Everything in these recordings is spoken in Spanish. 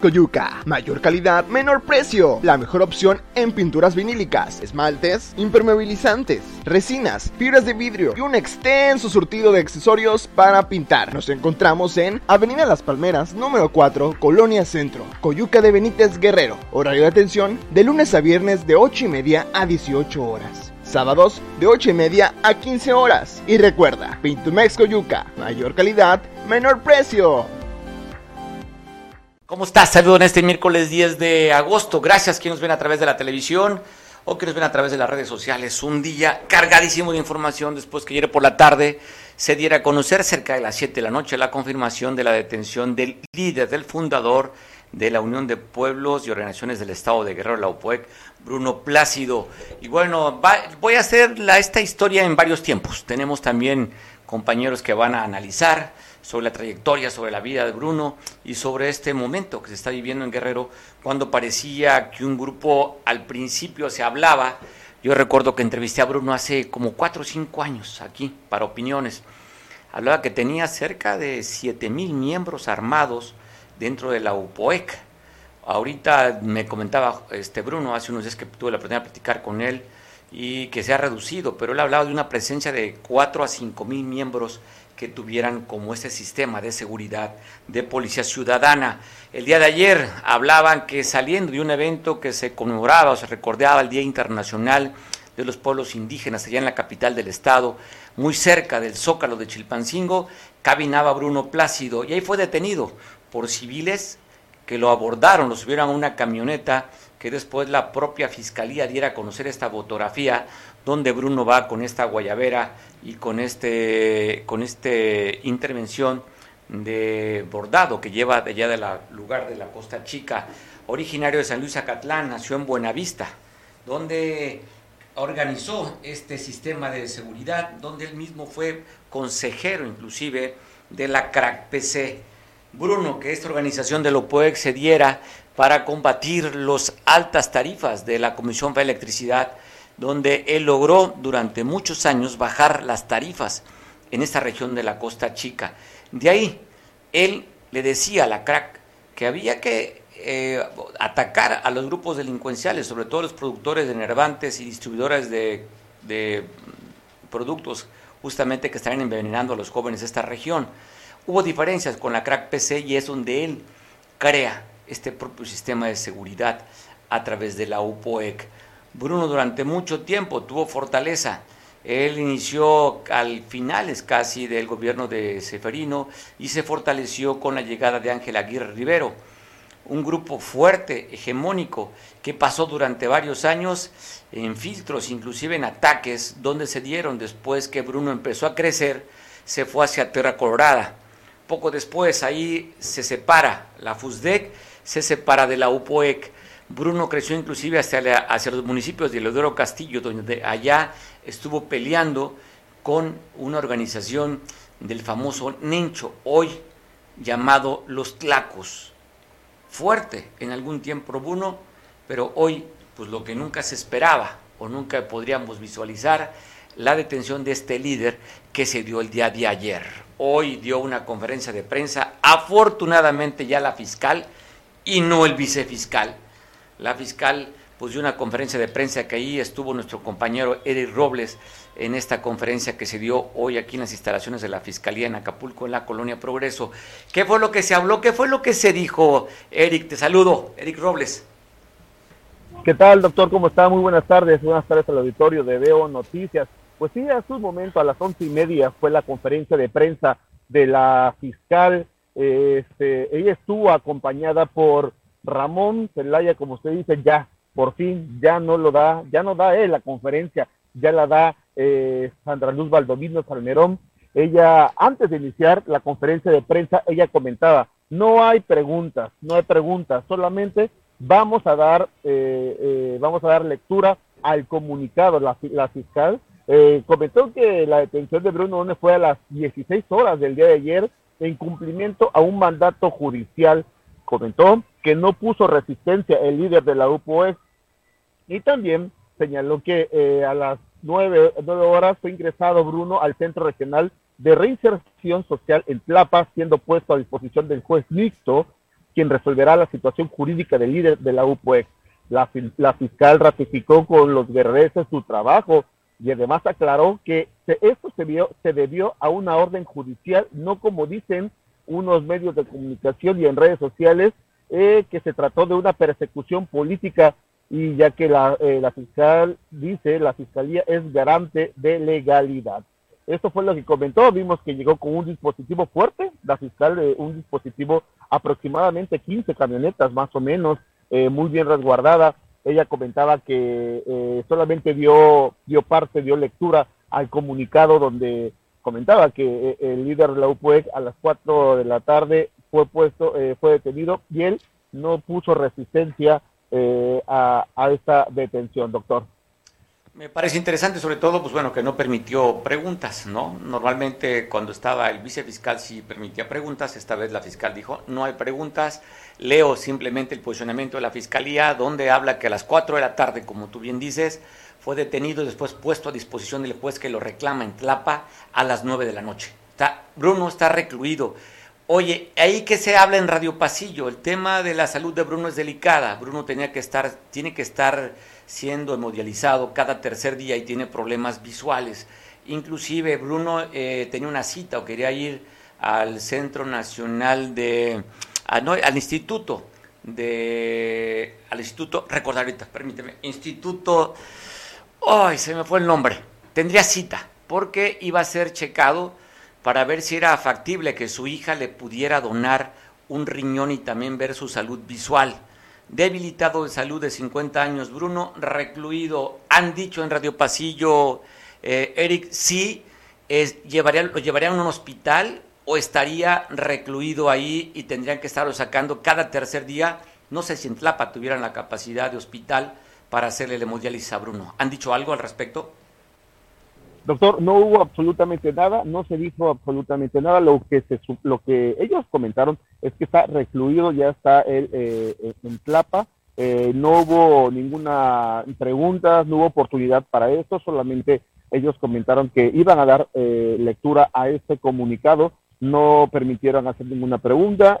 Coyuca, mayor calidad, menor precio. La mejor opción en pinturas vinílicas, esmaltes, impermeabilizantes, resinas, fibras de vidrio y un extenso surtido de accesorios para pintar. Nos encontramos en Avenida Las Palmeras, número 4, Colonia Centro, Coyuca de Benítez Guerrero. Horario de atención de lunes a viernes de 8 y media a 18 horas. Sábados de 8 y media a 15 horas. Y recuerda, Pintumex Coyuca, mayor calidad, menor precio. ¿Cómo estás? Saludos en este miércoles 10 de agosto. Gracias quienes nos ven a través de la televisión o que nos ven a través de las redes sociales. Un día cargadísimo de información después que ayer por la tarde se diera a conocer cerca de las 7 de la noche la confirmación de la detención del líder, del fundador de la Unión de Pueblos y Organizaciones del Estado de Guerrero, la UPUEC, Bruno Plácido. Y bueno, voy a hacer la, esta historia en varios tiempos. Tenemos también compañeros que van a analizar sobre la trayectoria, sobre la vida de Bruno y sobre este momento que se está viviendo en Guerrero, cuando parecía que un grupo al principio se hablaba. Yo recuerdo que entrevisté a Bruno hace como cuatro o cinco años aquí para opiniones. Hablaba que tenía cerca de siete mil miembros armados dentro de la UPOEC. Ahorita me comentaba este Bruno hace unos días que tuve la oportunidad de platicar con él y que se ha reducido, pero él hablaba de una presencia de cuatro a cinco mil miembros que tuvieran como este sistema de seguridad de policía ciudadana. El día de ayer hablaban que saliendo de un evento que se conmemoraba o se recordaba el Día Internacional de los Pueblos Indígenas allá en la capital del estado, muy cerca del Zócalo de Chilpancingo, cabinaba Bruno Plácido y ahí fue detenido por civiles que lo abordaron, lo subieron a una camioneta que después la propia fiscalía diera a conocer esta fotografía donde Bruno va con esta guayabera y con este con este intervención de bordado que lleva de allá del lugar de la Costa Chica, originario de San Luis Acatlán, nació en Buenavista, donde organizó este sistema de seguridad, donde él mismo fue consejero inclusive de la CRAC PC. Bruno, que esta organización de lo puede excediera para combatir las altas tarifas de la Comisión de Electricidad donde él logró durante muchos años bajar las tarifas en esta región de la Costa Chica. De ahí, él le decía a la crack que había que eh, atacar a los grupos delincuenciales, sobre todo los productores de nervantes y distribuidores de, de productos justamente que están envenenando a los jóvenes de esta región. Hubo diferencias con la crack PC y es donde él crea este propio sistema de seguridad a través de la UPOEC. Bruno durante mucho tiempo tuvo fortaleza. Él inició al finales casi del gobierno de Seferino y se fortaleció con la llegada de Ángel Aguirre Rivero, un grupo fuerte, hegemónico, que pasó durante varios años en filtros, inclusive en ataques, donde se dieron después que Bruno empezó a crecer, se fue hacia Tierra Colorada. Poco después ahí se separa la FUSDEC, se separa de la UPOEC Bruno creció inclusive hacia, hacia los municipios de Leodoro Castillo, donde allá estuvo peleando con una organización del famoso Nencho, hoy llamado Los Tlacos. Fuerte en algún tiempo Bruno, pero hoy, pues lo que nunca se esperaba o nunca podríamos visualizar, la detención de este líder que se dio el día de ayer. Hoy dio una conferencia de prensa, afortunadamente ya la fiscal y no el vicefiscal la fiscal pues dio una conferencia de prensa que ahí estuvo nuestro compañero Eric Robles en esta conferencia que se dio hoy aquí en las instalaciones de la Fiscalía en Acapulco, en la Colonia Progreso. ¿Qué fue lo que se habló? ¿Qué fue lo que se dijo? Eric, te saludo. Eric Robles. ¿Qué tal, doctor? ¿Cómo está? Muy buenas tardes. Buenas tardes al auditorio de Veo Noticias. Pues sí, a su momento, a las once y media, fue la conferencia de prensa de la fiscal. Este, ella estuvo acompañada por Ramón Celaya, como usted dice, ya, por fin, ya no lo da, ya no da él la conferencia, ya la da eh, Sandra Luz Valdomino Salmerón. Ella, antes de iniciar la conferencia de prensa, ella comentaba, no hay preguntas, no hay preguntas, solamente vamos a dar, eh, eh, vamos a dar lectura al comunicado, la, la fiscal. comentó que la detención de Bruno One fue a las 16 horas del día de ayer en cumplimiento a un mandato judicial. Comentó que no puso resistencia el líder de la UPOE y también señaló que eh, a las nueve, horas fue ingresado Bruno al Centro Regional de Reinserción Social en Tlapa, siendo puesto a disposición del juez mixto, quien resolverá la situación jurídica del líder de la UPUEC. La, la fiscal ratificó con los guerreros su trabajo y además aclaró que esto se, vio, se debió a una orden judicial, no como dicen unos medios de comunicación y en redes sociales, eh, que se trató de una persecución política y ya que la, eh, la fiscal dice, la fiscalía es garante de legalidad. Esto fue lo que comentó, vimos que llegó con un dispositivo fuerte, la fiscal, de un dispositivo aproximadamente 15 camionetas más o menos, eh, muy bien resguardada. Ella comentaba que eh, solamente dio, dio parte, dio lectura al comunicado donde comentaba que el líder de la UPUEC a las 4 de la tarde fue puesto, fue detenido y él no puso resistencia eh, a, a esta detención, doctor. Me parece interesante, sobre todo, pues bueno, que no permitió preguntas, ¿no? Normalmente cuando estaba el vicefiscal sí permitía preguntas, esta vez la fiscal dijo, no hay preguntas, leo simplemente el posicionamiento de la fiscalía, donde habla que a las 4 de la tarde, como tú bien dices, fue detenido y después puesto a disposición del juez que lo reclama en Tlapa a las 9 de la noche. Bruno está recluido. Oye, ahí que se habla en Radio Pasillo, el tema de la salud de Bruno es delicada. Bruno tenía que estar, tiene que estar siendo hemodializado cada tercer día y tiene problemas visuales. Inclusive Bruno eh, tenía una cita o quería ir al Centro Nacional de, ah, no, al Instituto de, al Instituto, recordar ahorita, permíteme, Instituto, ay, se me fue el nombre. Tendría cita porque iba a ser checado para ver si era factible que su hija le pudiera donar un riñón y también ver su salud visual. Debilitado de salud de 50 años, Bruno, recluido. Han dicho en Radio Pasillo, eh, Eric, sí, es, llevaría, lo llevarían a un hospital o estaría recluido ahí y tendrían que estarlo sacando cada tercer día. No sé si en Tlapa tuvieran la capacidad de hospital para hacerle el hemodiálisis a Bruno. ¿Han dicho algo al respecto? Doctor, no hubo absolutamente nada, no se dijo absolutamente nada. Lo que se, lo que ellos comentaron es que está recluido, ya está él eh, en Tlapa. Eh, no hubo ninguna pregunta, no hubo oportunidad para esto, solamente ellos comentaron que iban a dar eh, lectura a este comunicado, no permitieron hacer ninguna pregunta.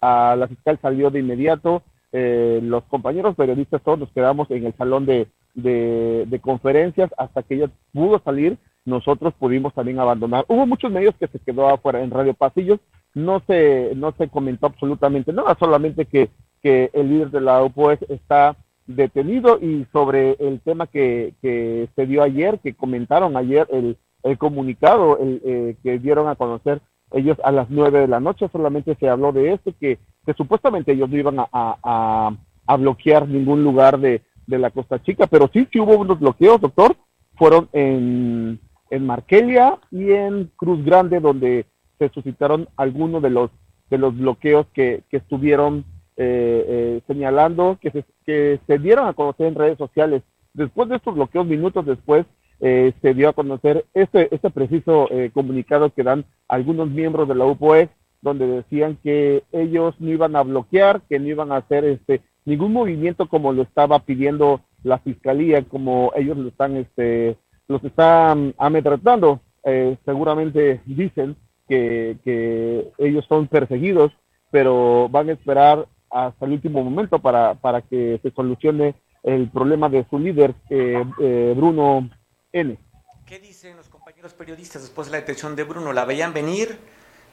a la fiscal salió de inmediato, los compañeros periodistas todos nos quedamos en el salón de, de, conferencias hasta que ella pudo salir nosotros pudimos también abandonar. Hubo muchos medios que se quedó afuera en Radio Pasillos, no se, no se comentó absolutamente nada, solamente que, que el líder de la UPOES está detenido y sobre el tema que, que se dio ayer, que comentaron ayer el, el comunicado el, eh, que dieron a conocer ellos a las nueve de la noche, solamente se habló de esto, que, que supuestamente ellos no iban a, a, bloquear ningún lugar de, de la Costa Chica, pero sí, sí hubo unos bloqueos, doctor, fueron en, en Markelia y en Cruz Grande, donde se suscitaron algunos de los, de los bloqueos que, que estuvieron eh, eh, señalando, que se, que se dieron a conocer en redes sociales. Después de estos bloqueos, minutos después, eh, se dio a conocer este, este preciso comunicado que dan algunos miembros de la UPOE, donde decían que ellos no iban a bloquear, que no iban a hacer este ningún movimiento como lo estaba pidiendo la fiscalía, como ellos lo están este, los están amedrentando. Eh, seguramente dicen que, que, ellos son perseguidos, pero van a esperar hasta el último momento para, para que se solucione el problema de su líder, eh, eh, Bruno N. ¿Qué dicen los compañeros periodistas después de la detención de Bruno? ¿La veían venir?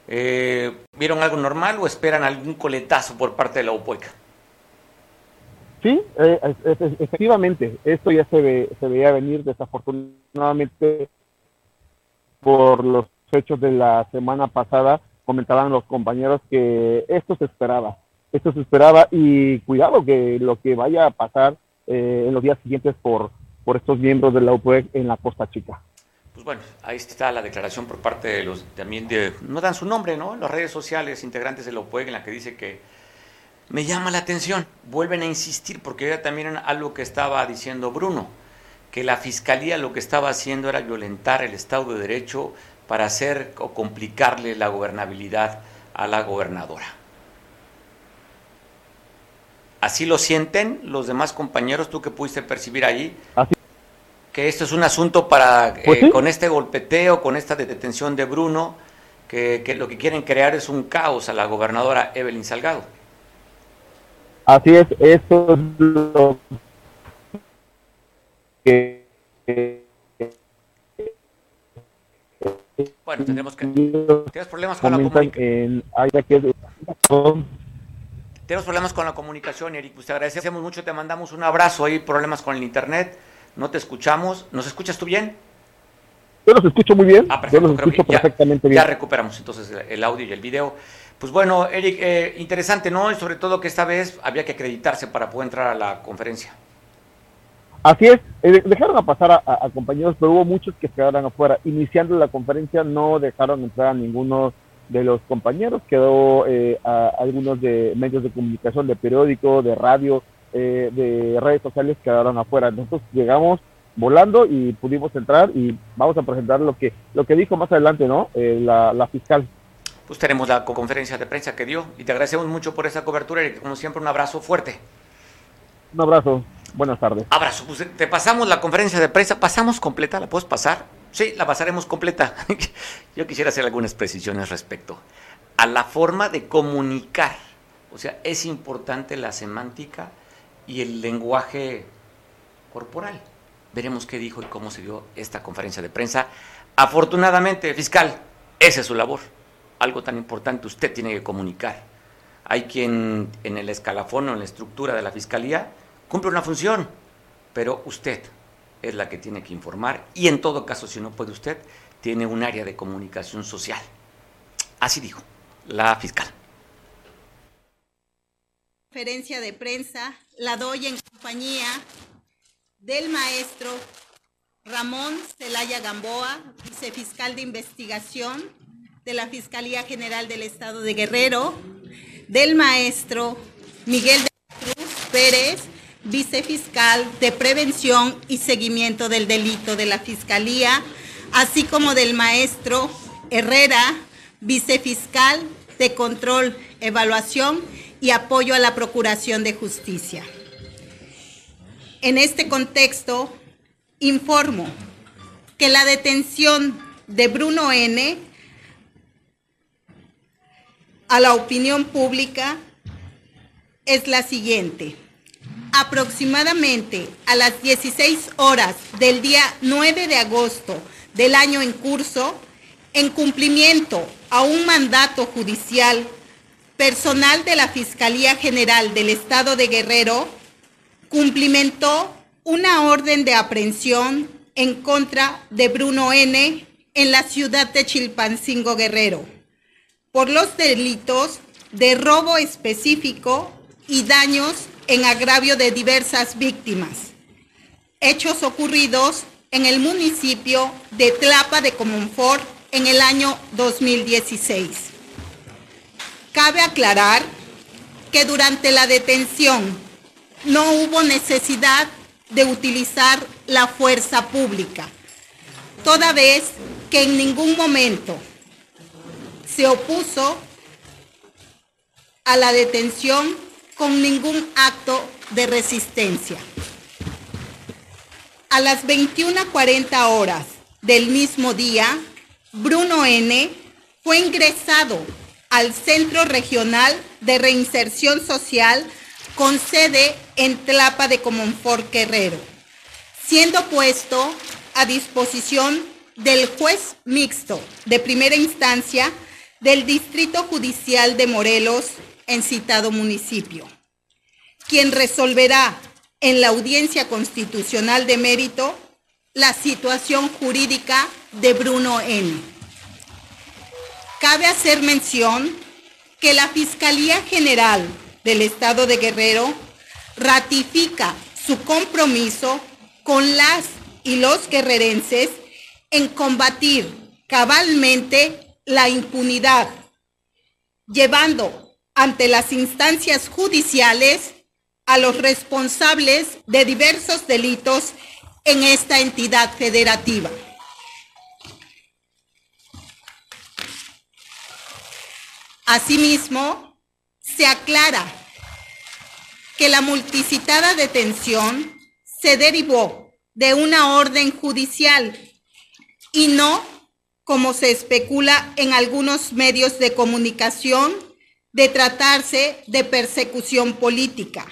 ¿Vieron algo normal o esperan algún coletazo por parte de la UPOECA? Sí, eh, efectivamente, esto ya se, ve, se veía venir desafortunadamente por los hechos de la semana pasada, comentaban los compañeros que esto se esperaba, esto se esperaba y cuidado que lo que vaya a pasar eh, en los días siguientes por, por estos miembros de la UPEC en la Costa Chica. Pues bueno, ahí está la declaración por parte de los, también de, no dan su nombre, ¿no? Las redes sociales, integrantes de la UPEC, en la que dice que me llama la atención, vuelven a insistir, porque era también algo que estaba diciendo Bruno, que la fiscalía lo que estaba haciendo era violentar el Estado de Derecho para hacer o complicarle la gobernabilidad a la gobernadora. ¿Así lo sienten los demás compañeros, tú que pudiste percibir ahí? Que esto es un asunto para, pues eh, con este golpeteo, con esta detención de Bruno, que, que lo que quieren crear es un caos a la gobernadora Evelyn Salgado. Así es, eso es lo que... Bueno, tenemos que... ¿Tienes problemas con la comunicación? Tenemos problemas con la comunicación, Eric. Pues te agradecemos mucho, te mandamos un abrazo. Hay problemas con el internet, no te escuchamos. ¿Nos escuchas tú bien? Yo los escucho muy bien. Ah, perfecto, Yo los escucho perfectamente bien. Ya recuperamos entonces el audio y el video. Pues bueno, Eric, eh, interesante, ¿no? Y sobre todo que esta vez había que acreditarse para poder entrar a la conferencia. Así es, eh, dejaron a pasar a, compañeros, pero hubo muchos que quedaron afuera. Iniciando la conferencia no dejaron entrar a ninguno de los compañeros, quedó eh, algunos de medios de comunicación, de periódico, de radio, de redes sociales quedaron afuera. Nosotros llegamos volando y pudimos entrar y vamos a presentar lo que lo que dijo más adelante, ¿no? la, la fiscal pues tenemos la conferencia de prensa que dio y te agradecemos mucho por esa cobertura y como siempre un abrazo fuerte. Un abrazo, buenas tardes. Abrazo, pues te pasamos la conferencia de prensa, pasamos completa, ¿la puedes pasar? Sí, la pasaremos completa. Yo quisiera hacer algunas precisiones respecto a la forma de comunicar. O sea, es importante la semántica y el lenguaje corporal. Veremos qué dijo y cómo se dio esta conferencia de prensa. Afortunadamente, fiscal, esa es su labor algo tan importante usted tiene que comunicar. Hay quien en el escalafón o en la estructura de la fiscalía cumple una función, pero usted es la que tiene que informar y en todo caso, si no puede usted, tiene un área de comunicación social. Así dijo la fiscal. Conferencia de prensa la doy en compañía del maestro Ramón Celaya Gamboa, vicefiscal de investigación de la Fiscalía General del Estado de Guerrero, del maestro Miguel de Cruz Pérez, vicefiscal de Prevención y Seguimiento del Delito de la Fiscalía, así como del maestro Herrera, vicefiscal de Control, Evaluación y Apoyo a la Procuración de Justicia. En este contexto, informo que la detención de Bruno N a la opinión pública es la siguiente. Aproximadamente a las 16 horas del día 9 de agosto del año en curso, en cumplimiento a un mandato judicial, personal de la Fiscalía General del Estado de Guerrero cumplimentó una orden de aprehensión en contra de Bruno N. en la ciudad de Chilpancingo Guerrero por los delitos de robo específico y daños en agravio de diversas víctimas, hechos ocurridos en el municipio de Tlapa de Comonfort en el año 2016. Cabe aclarar que durante la detención no hubo necesidad de utilizar la fuerza pública, toda vez que en ningún momento se opuso a la detención con ningún acto de resistencia. A las 21.40 horas del mismo día, Bruno N. fue ingresado al Centro Regional de Reinserción Social con sede en Tlapa de Comonfort Guerrero, siendo puesto a disposición del juez mixto de primera instancia del Distrito Judicial de Morelos en citado municipio, quien resolverá en la audiencia constitucional de mérito la situación jurídica de Bruno N. Cabe hacer mención que la Fiscalía General del Estado de Guerrero ratifica su compromiso con las y los guerrerenses en combatir cabalmente la impunidad, llevando ante las instancias judiciales a los responsables de diversos delitos en esta entidad federativa. Asimismo, se aclara que la multicitada detención se derivó de una orden judicial y no como se especula en algunos medios de comunicación, de tratarse de persecución política,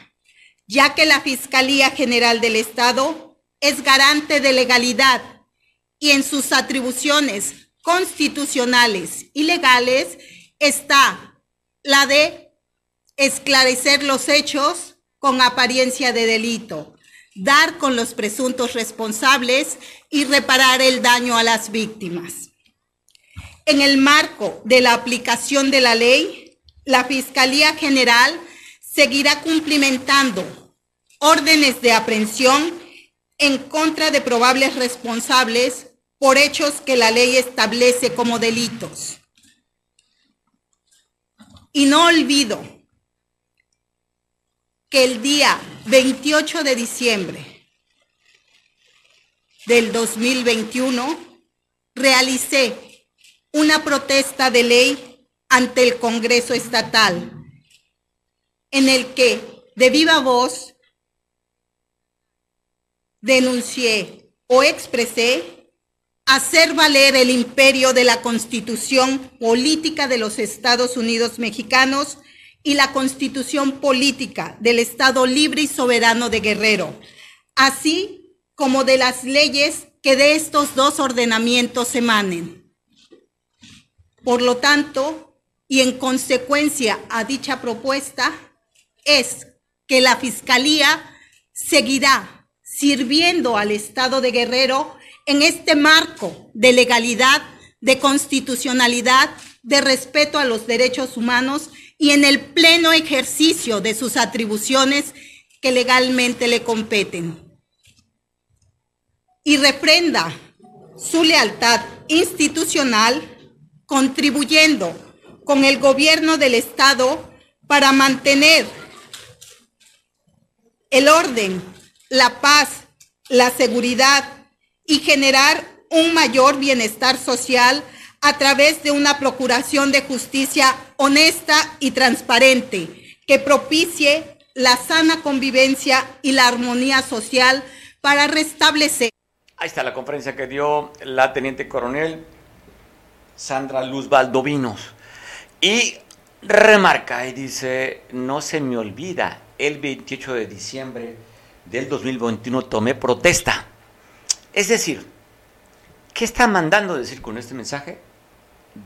ya que la Fiscalía General del Estado es garante de legalidad y en sus atribuciones constitucionales y legales está la de esclarecer los hechos con apariencia de delito, dar con los presuntos responsables y reparar el daño a las víctimas. En el marco de la aplicación de la ley, la Fiscalía General seguirá cumplimentando órdenes de aprehensión en contra de probables responsables por hechos que la ley establece como delitos. Y no olvido que el día 28 de diciembre del 2021 realicé una protesta de ley ante el Congreso Estatal en el que de viva voz denuncié o expresé hacer valer el imperio de la constitución política de los Estados Unidos mexicanos y la constitución política del Estado libre y soberano de Guerrero, así como de las leyes que de estos dos ordenamientos emanen. Por lo tanto, y en consecuencia a dicha propuesta, es que la Fiscalía seguirá sirviendo al Estado de Guerrero en este marco de legalidad, de constitucionalidad, de respeto a los derechos humanos y en el pleno ejercicio de sus atribuciones que legalmente le competen. Y refrenda su lealtad institucional contribuyendo con el gobierno del Estado para mantener el orden, la paz, la seguridad y generar un mayor bienestar social a través de una procuración de justicia honesta y transparente que propicie la sana convivencia y la armonía social para restablecer. Ahí está la conferencia que dio la teniente coronel Sandra Luz Valdovinos. Y remarca y dice, no se me olvida, el 28 de diciembre del 2021 tomé protesta es decir, ¿qué está mandando decir con este mensaje?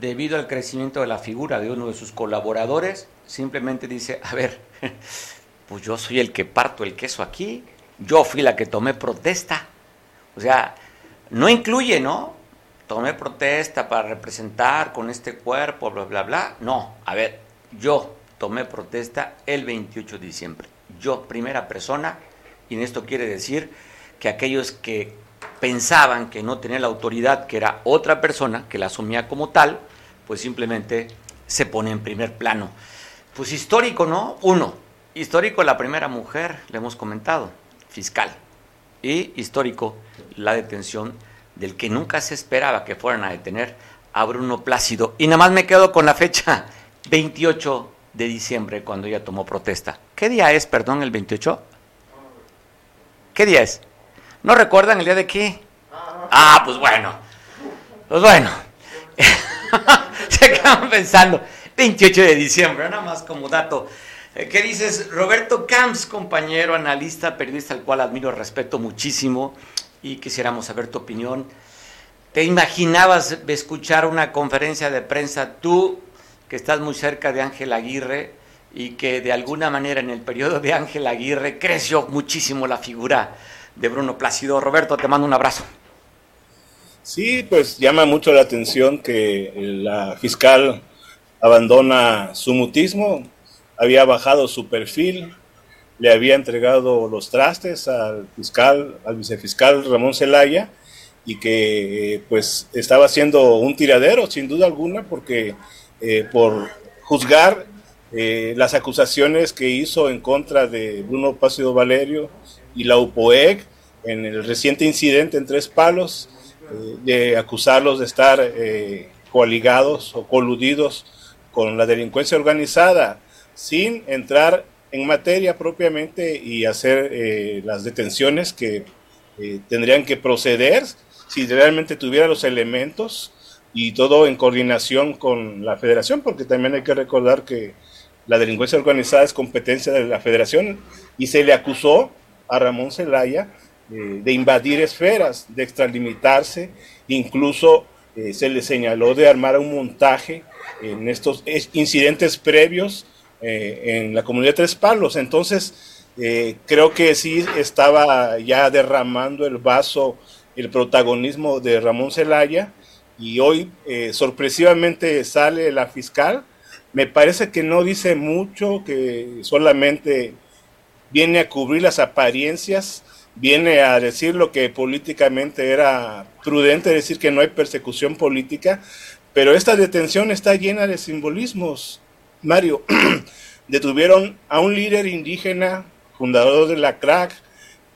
Debido al crecimiento de la figura de uno de sus colaboradores, simplemente dice, a ver, pues yo soy el que parto el queso aquí, yo fui la que tomé protesta. O sea, no incluye, ¿no? Tomé protesta para representar con este cuerpo, bla, bla, bla. No, a ver, yo tomé protesta el 28 de diciembre. Yo, primera persona, y en esto quiere decir que aquellos que pensaban que no tenía la autoridad, que era otra persona que la asumía como tal, pues simplemente se pone en primer plano. Pues histórico, ¿no? Uno, histórico la primera mujer, le hemos comentado, fiscal. Y histórico la detención del que nunca se esperaba que fueran a detener a Bruno Plácido. Y nada más me quedo con la fecha, 28 de diciembre, cuando ella tomó protesta. ¿Qué día es, perdón, el 28? ¿Qué día es? ¿No recuerdan el día de qué? Ah, pues bueno. Pues bueno. Se quedan pensando. 28 de diciembre, nada más como dato. Eh, ¿Qué dices? Roberto Camps, compañero, analista, periodista al cual admiro, respeto muchísimo y quisiéramos saber tu opinión. ¿Te imaginabas escuchar una conferencia de prensa tú, que estás muy cerca de Ángel Aguirre y que de alguna manera en el periodo de Ángel Aguirre creció muchísimo la figura de Bruno Plácido. Roberto, te mando un abrazo. Sí, pues llama mucho la atención que la fiscal abandona su mutismo, había bajado su perfil, le había entregado los trastes al fiscal, al vicefiscal Ramón Zelaya, y que pues estaba haciendo un tiradero, sin duda alguna, porque eh, por juzgar eh, las acusaciones que hizo en contra de Bruno Plácido Valerio y la UPOEC en el reciente incidente en Tres Palos, eh, de acusarlos de estar eh, coaligados o coludidos con la delincuencia organizada, sin entrar en materia propiamente y hacer eh, las detenciones que tendrían que proceder si realmente tuviera los elementos y todo en coordinación con la federación, porque también hay que recordar que la delincuencia organizada es competencia de la federación y se le acusó a Ramón Zelaya eh, de invadir esferas, de extralimitarse, incluso eh, se le señaló de armar un montaje en estos incidentes previos eh, en la comunidad de Tres Palos. Entonces, creo que sí estaba ya derramando el vaso el protagonismo de Ramón Zelaya y hoy sorpresivamente sale la fiscal. Me parece que no dice mucho, que solamente viene a cubrir las apariencias, viene a decir lo que políticamente era prudente decir que no hay persecución política, pero esta detención está llena de simbolismos. Mario, detuvieron a un líder indígena, fundador de la CRAC,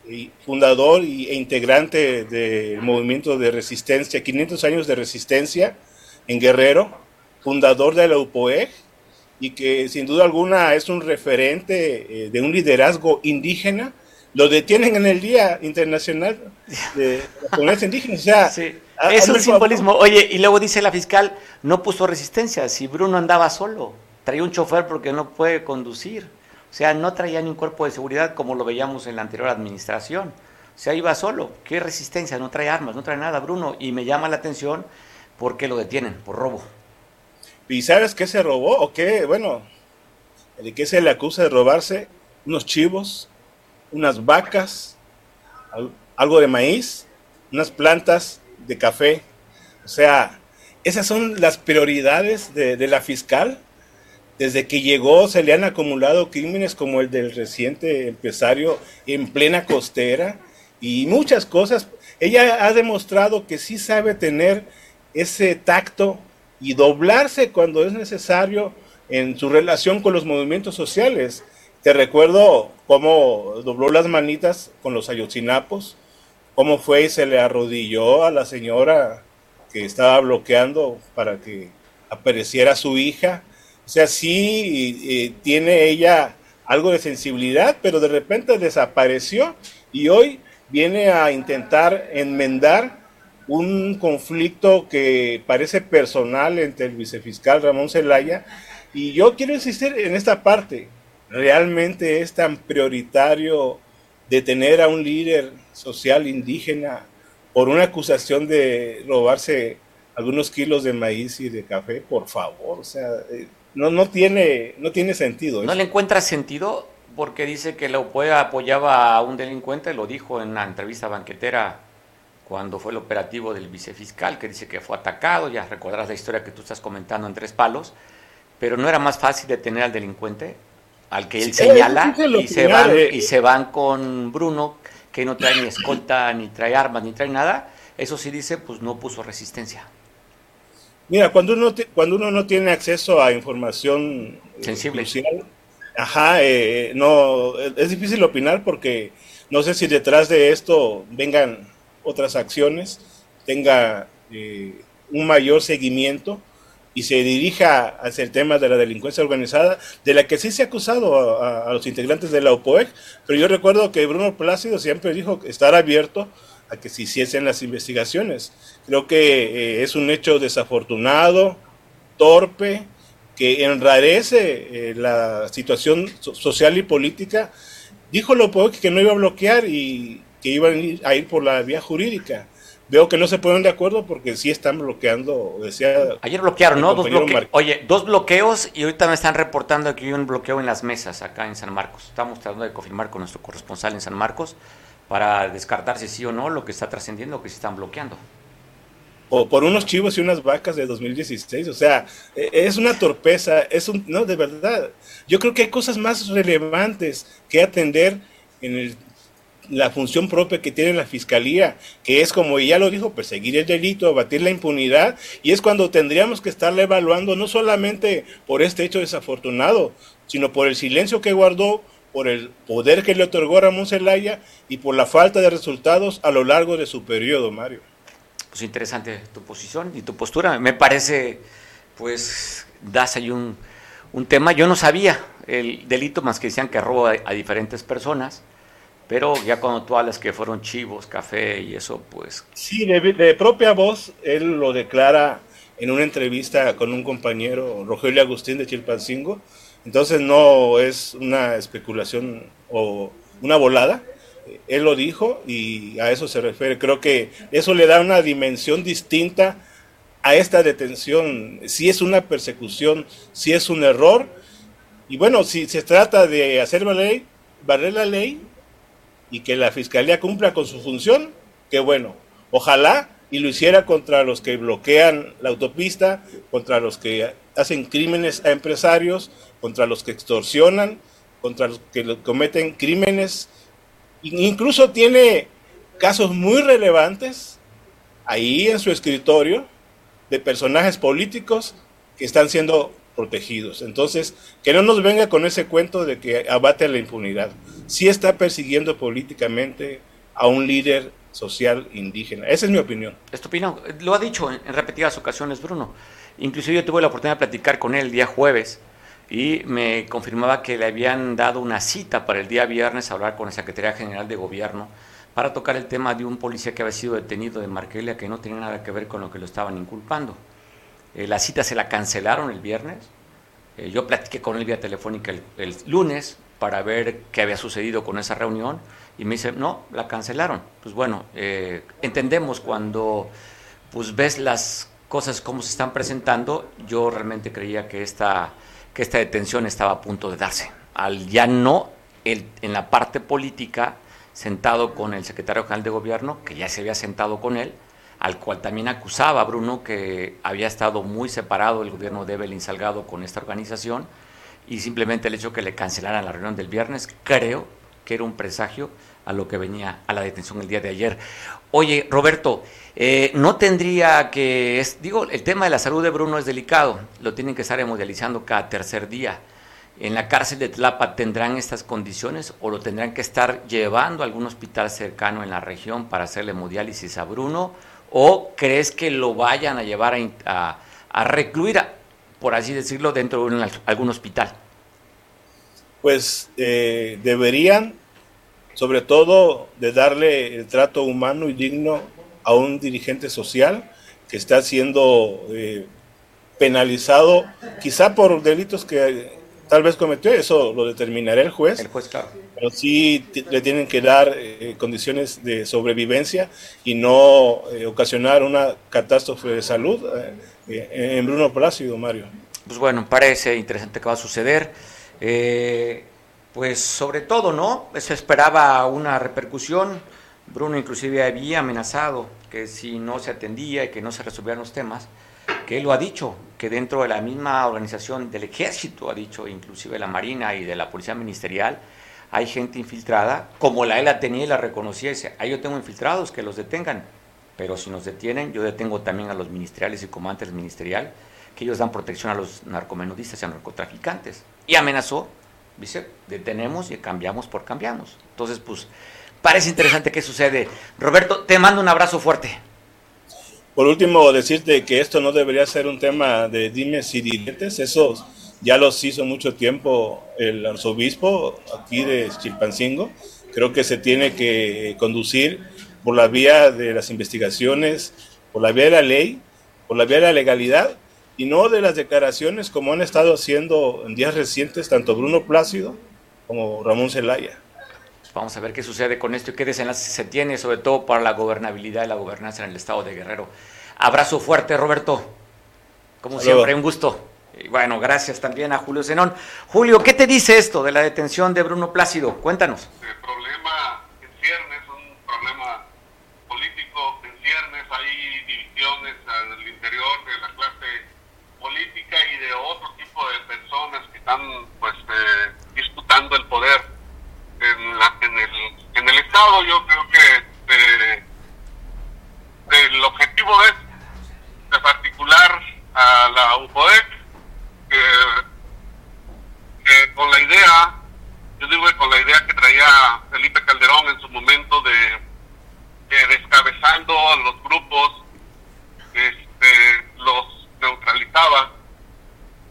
y fundador e integrante del movimiento de resistencia, 500 años de resistencia en Guerrero, fundador de la UPOEG, y que sin duda alguna es un referente eh, de un liderazgo indígena, lo detienen en el Día Internacional de la Comunidad Indígena. O sea, es un simbolismo. Oye, y luego dice la fiscal, no puso resistencia, si Bruno andaba solo, traía un chofer porque no puede conducir. O sea, no traía ni un cuerpo de seguridad como lo veíamos en la anterior administración. O sea, iba solo. ¿Qué resistencia? No trae armas, no trae nada, Bruno. Y me llama la atención porque lo detienen por robo. ¿Y sabes qué se robó? ¿O qué? Bueno, ¿de qué se le acusa de robarse? Unos chivos, unas vacas, algo de maíz, unas plantas de café. O sea, esas son las prioridades de, de, la fiscal. Desde que llegó se le han acumulado crímenes como el del reciente empresario en plena costera y muchas cosas. Ella ha demostrado que sí sabe tener ese tacto y doblarse cuando es necesario en su relación con los movimientos sociales. Te recuerdo cómo dobló las manitas con los ayotzinapos, cómo fue y se le arrodilló a la señora que estaba bloqueando para que apareciera su hija. Sea, sí tiene ella algo de sensibilidad, pero de repente desapareció y hoy viene a intentar enmendar un conflicto que parece personal entre el vicefiscal Ramón Zelaya y yo quiero insistir en esta parte. ¿Realmente es tan prioritario detener a un líder social indígena por una acusación de robarse algunos kilos de maíz y de café? Por favor, o sea, eh, no, no, tiene, no tiene sentido. ¿No le encuentra sentido? Porque dice que la apoyaba a un delincuente, lo dijo en la entrevista banquetera cuando fue el operativo del vicefiscal, que dice que fue atacado, ya recordarás la historia que tú estás comentando en Tres Palos, pero no era más fácil detener al delincuente, al que él señala, y se, van, y se van con Bruno, que no trae ni escolta, ni trae armas, ni trae nada, eso sí dice, pues no puso resistencia. Mira, cuando uno, cuando uno no tiene acceso a información eh, sensible, ajá, eh, no, es difícil opinar porque no sé si detrás de esto vengan otras acciones, tenga eh, un mayor seguimiento y se dirija hacia el tema de la delincuencia organizada, de la que sí se ha acusado a, los integrantes de la OPOEC, pero yo recuerdo que Bruno Plácido siempre dijo estar abierto a que se hiciesen las investigaciones. Creo que eh, es un hecho desafortunado, torpe, que enrarece eh, la situación social y política. Dijo OPOEC que no iba a bloquear y que iban a ir por la vía jurídica. Veo que no se ponen de acuerdo porque sí están bloqueando, decía... Ayer bloquearon, ¿no? Dos Oye, dos bloqueos y ahorita me están reportando que hay un bloqueo en las mesas acá en San Marcos. Estamos tratando de confirmar con nuestro corresponsal en San Marcos para descartar si sí o no lo que está trascendiendo que se están bloqueando. O por unos chivos y unas vacas de 2016, o sea, e, es una torpeza, es un... No, de verdad. Yo creo que hay cosas más relevantes que atender en la función propia que tiene la fiscalía, que es como ya lo dijo, perseguir el delito, abatir la impunidad, y es cuando tendríamos que estarle evaluando no solamente por este hecho desafortunado, sino por el silencio que guardó, por el poder que le otorgó Ramón Zelaya y por la falta de resultados a lo largo de su periodo, Mario. Pues interesante tu posición y tu postura. Me parece, pues, das ahí un, un tema. Yo no sabía el delito más que decían que roba a diferentes personas pero ya cuando tú hablas que fueron chivos, café y eso, pues... Sí, de, propia voz, él lo declara en una entrevista con un compañero, Rogelio Agustín de Chilpancingo, Entonces no es una especulación o una volada. Él lo dijo y a eso se refiere. Creo que eso le da una dimensión distinta a esta detención. Si es una persecución, si es un error. Y bueno, si se trata de hacer valer, valer la ley y que la fiscalía cumpla con su función, qué bueno. Ojalá y lo hiciera contra los que bloquean la autopista, contra los que hacen crímenes a empresarios, contra los que extorsionan, contra los que cometen crímenes. Incluso tiene casos muy relevantes ahí en su escritorio de personajes políticos que están siendo protegidos. Entonces, que no nos venga con ese cuento de que abate la impunidad. Sí está persiguiendo políticamente a un líder social indígena. Esa es mi opinión. ¿Es Lo ha dicho en, repetidas ocasiones Bruno. Inclusive yo tuve la oportunidad de platicar con él el día jueves y me confirmaba que le habían dado una cita para el día viernes a hablar con la Secretaría General de Gobierno para tocar el tema de un policía que había sido detenido de Marquelia que no tenía nada que ver con lo que lo estaban inculpando. Eh, la cita se la cancelaron el viernes. Eh, yo platiqué con él vía telefónica el lunes para ver qué había sucedido con esa reunión y me dice, no, la cancelaron. Pues bueno, eh, entendemos cuando pues ves las cosas como se están presentando, yo realmente creía que esta, que esta detención estaba a punto de darse. Al ya no, el, en la parte política, sentado con el secretario general de gobierno, que ya se había sentado con él, al cual también acusaba Bruno que había estado muy separado el gobierno de Evelyn Salgado con esta organización, y simplemente el hecho que le cancelaran la reunión del viernes, creo que era un presagio a lo que venía a la detención el día de ayer. Oye, Roberto, eh, no tendría que, es, digo, el tema de la salud de Bruno es delicado, lo tienen que estar hemodializando cada tercer día. ¿En la cárcel de Tlapa tendrán estas condiciones o lo tendrán que estar llevando a algún hospital cercano en la región para hacerle hemodiálisis a Bruno? ¿O crees que lo vayan a llevar a, a, recluir, por así decirlo, dentro de algún hospital? Pues eh, deberían sobre todo de darle el trato humano y digno a un dirigente social que está siendo eh, penalizado quizá por delitos que tal vez cometió, eso lo determinará el juez. El juez, claro. Pero sí le tienen que dar eh, condiciones de sobrevivencia y no eh, ocasionar una catástrofe de salud en Bruno Plácido, Mario. Pues bueno, parece interesante que va a suceder pues sobre todo, ¿no? Se esperaba una repercusión. Bruno inclusive había amenazado que si no se atendía y que no se resolvían los temas, que él lo ha dicho, que dentro de la misma organización del ejército, ha dicho inclusive la Marina y de la Policía Ministerial, hay gente infiltrada, como la él la tenía y la reconocía, dice, ahí yo tengo infiltrados, que los detengan, pero si nos detienen, yo detengo también a los ministeriales y comandantes ministerial, que ellos dan protección a los narcomenudistas y a narcotraficantes. Y amenazó Dice, detenemos y cambiamos por cambiamos. Entonces, pues, parece interesante qué sucede. Roberto, te mando un abrazo fuerte. Por último, decirte que esto no debería ser un tema de dimes y diretes. Eso ya los hizo mucho tiempo el arzobispo aquí de Chilpancingo. Creo que se tiene que conducir por la vía de las investigaciones, por la vía de la ley, por la vía de la legalidad y no de las declaraciones como han estado haciendo en días recientes tanto Bruno Plácido como Ramón Zelaya. Vamos a ver qué sucede con esto y qué desenlace se tiene, sobre todo para la gobernabilidad y la gobernanza en el estado de Guerrero. Abrazo fuerte, Roberto. Como siempre, un gusto. Y bueno, gracias también a Julio Zenón. Julio, ¿qué te dice esto de la detención de Bruno Plácido? Cuéntanos. El están pues eh, disputando el poder en, la, en, el, en el Estado. Yo creo que eh, el objetivo es de particular a la UPODEC con la idea, yo digo que con la idea que traía Felipe Calderón en su momento de descabezando a los grupos, este, los neutralizaba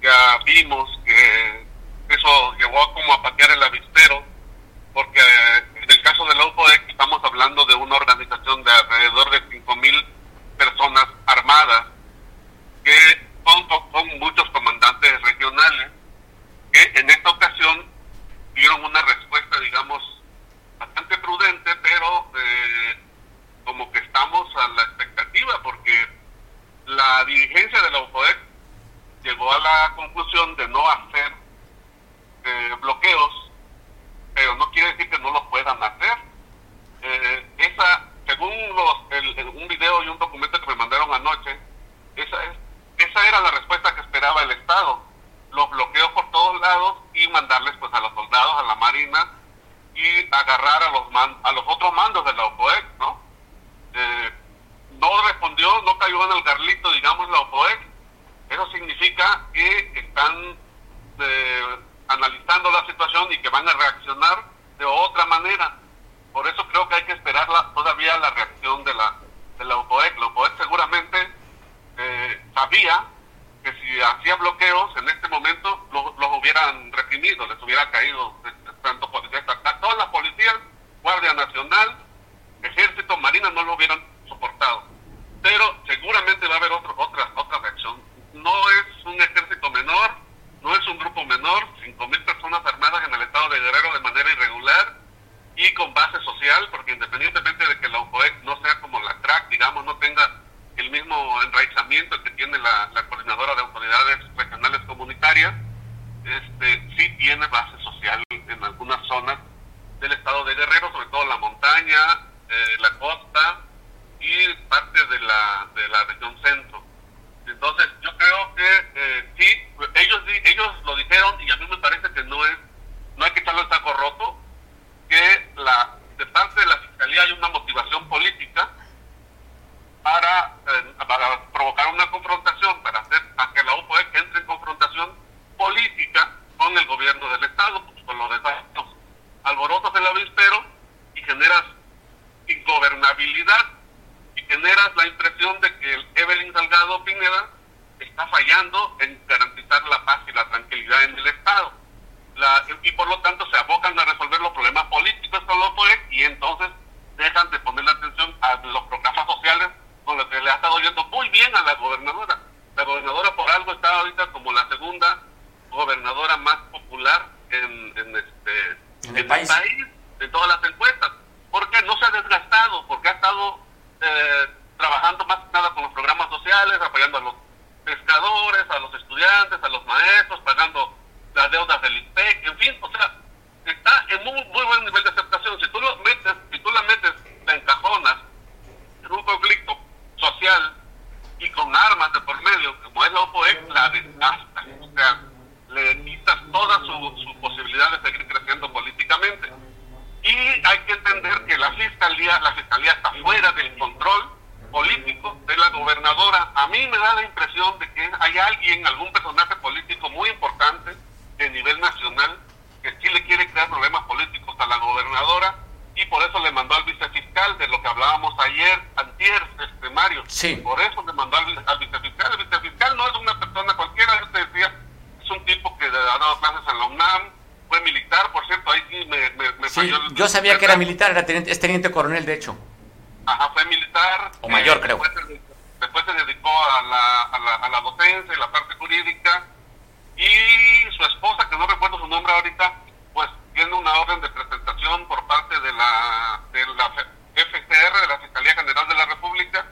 ya vimos que eso llevó a como a patear el avispero, porque eh, en el caso del OPOEC estamos hablando de una organización de alrededor de 5.000 personas armadas, que son, son muchos comandantes regionales, que en esta ocasión dieron una respuesta, digamos, bastante prudente, pero eh, como que estamos a la expectativa, porque la dirigencia de la OPOEC conclusión de no hacer eh, bloqueos, pero no quiere decir que no lo puedan hacer. Eh, esa, según los, un video y un documento que me mandaron anoche, esa, es, esa era la respuesta que esperaba el Estado. Los bloqueos por todos lados y mandarles pues a los soldados, a la Marina y agarrar a los man, a los otros mandos de la OPOEC, ¿no? Eh, no respondió, no cayó en el garlito, digamos, la OPOEC. Eso significa que están eh, analizando la situación y que van a reaccionar de otra manera. Por eso creo que hay que esperar todavía la reacción de la, de la OPOEC. La OPOEC seguramente eh, sabía que si hacía bloqueos en este momento los, los hubieran reprimido, les hubiera caído este, tanto policías, todas las policías, Guardia Nacional, Ejército, Marina no lo hubieran soportado. Pero seguramente va a haber Sí. Por eso le mandó al, al vicefiscal. El vicefiscal no es una persona cualquiera, yo te decía, es un tipo que ha dado clases en la UNAM, fue militar, por cierto, ahí sí me, me, me Sí, falló el- yo sabía que era militar, era teniente, es teniente coronel, de hecho. Ajá, fue militar. O mayor, eh, creo. Después se, después se dedicó a la, a, la, a la docencia y la parte jurídica. Y su esposa, que no recuerdo su nombre ahorita, pues tiene una orden de presentación por parte de la, de la FCR, de la Fiscalía General de la República,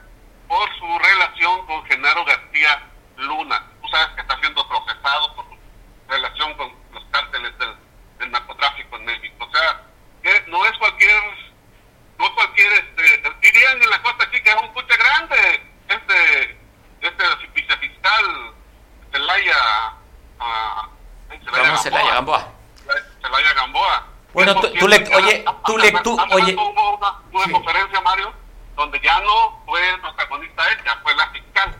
por su relación con Genaro García Luna. Tú sabes que está siendo procesado por su relación con los cárteles del, del narcotráfico en México. O sea, que no es cualquier no cualquier, este, dirían en la costa aquí que es un puche grande, este, este vicefiscal Celaya, ah, Ramón Celaya Gamboa. Celaya Gamboa. Bueno, Que, tú- por tú le- cierto, oye, ya- tú le- hace- tú- hace oye. rato hubo una, una Sí. conferencia, Mario, donde ya no fue el protagonista él, ya fue la fiscal.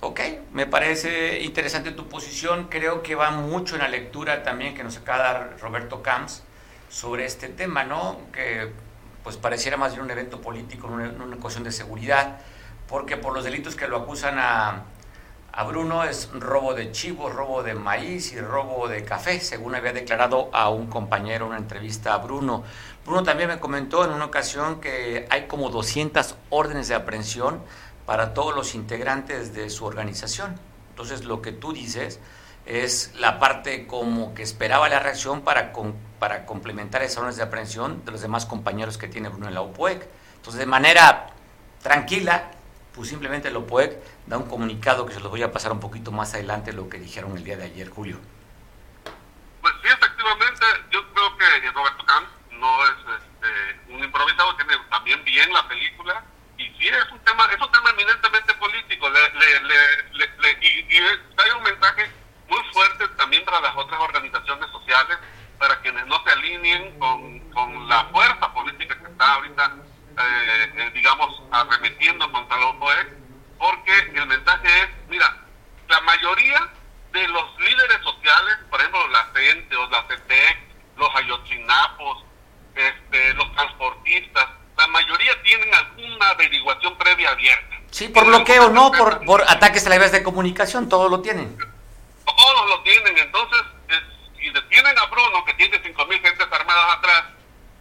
Ok, me parece interesante tu posición. Creo que va mucho en la lectura también que nos acaba de dar Roberto Camps sobre este tema, ¿no? Que pues pareciera más bien un evento político, una, una cuestión de seguridad, porque por los delitos que lo acusan a, a Bruno es robo de chivos, robo de maíz y robo de café, según había declarado a un compañero en una entrevista a Bruno. Bruno también me comentó en una ocasión que hay como 200 órdenes de aprehensión para todos los integrantes de su organización. Entonces lo que tú dices es la parte como que esperaba la reacción para, con- para complementar esas órdenes de aprehensión de los demás compañeros que tiene Bruno en la UPOEC. Entonces de manera tranquila, pues simplemente el OPOEC da un comunicado que se los voy a pasar un poquito más adelante lo que dijeron el día de ayer, Julio. Pues sí, efectivamente, yo creo que Roberto Camp no es este, un improvisado, tiene también bien la película es un tema, es un tema eminentemente político. Le, le, le, y, y hay un mensaje muy fuerte también para las otras organizaciones sociales, para quienes no se alineen con, con la fuerza política que está ahorita, eh, eh, digamos, arremetiendo contra los OPOE, porque el mensaje es, mira, la mayoría de los líderes sociales, por ejemplo, la CENTE o la CETEC, los ayotzinapos, este, los transportistas, la mayoría tienen alguna averiguación previa abierta. Sí, por bloqueo, no por, por ataques a la vez de comunicación, todos lo tienen. Todos lo tienen, entonces, si detienen a Bruno, que tiene 5.000 gentes armadas atrás,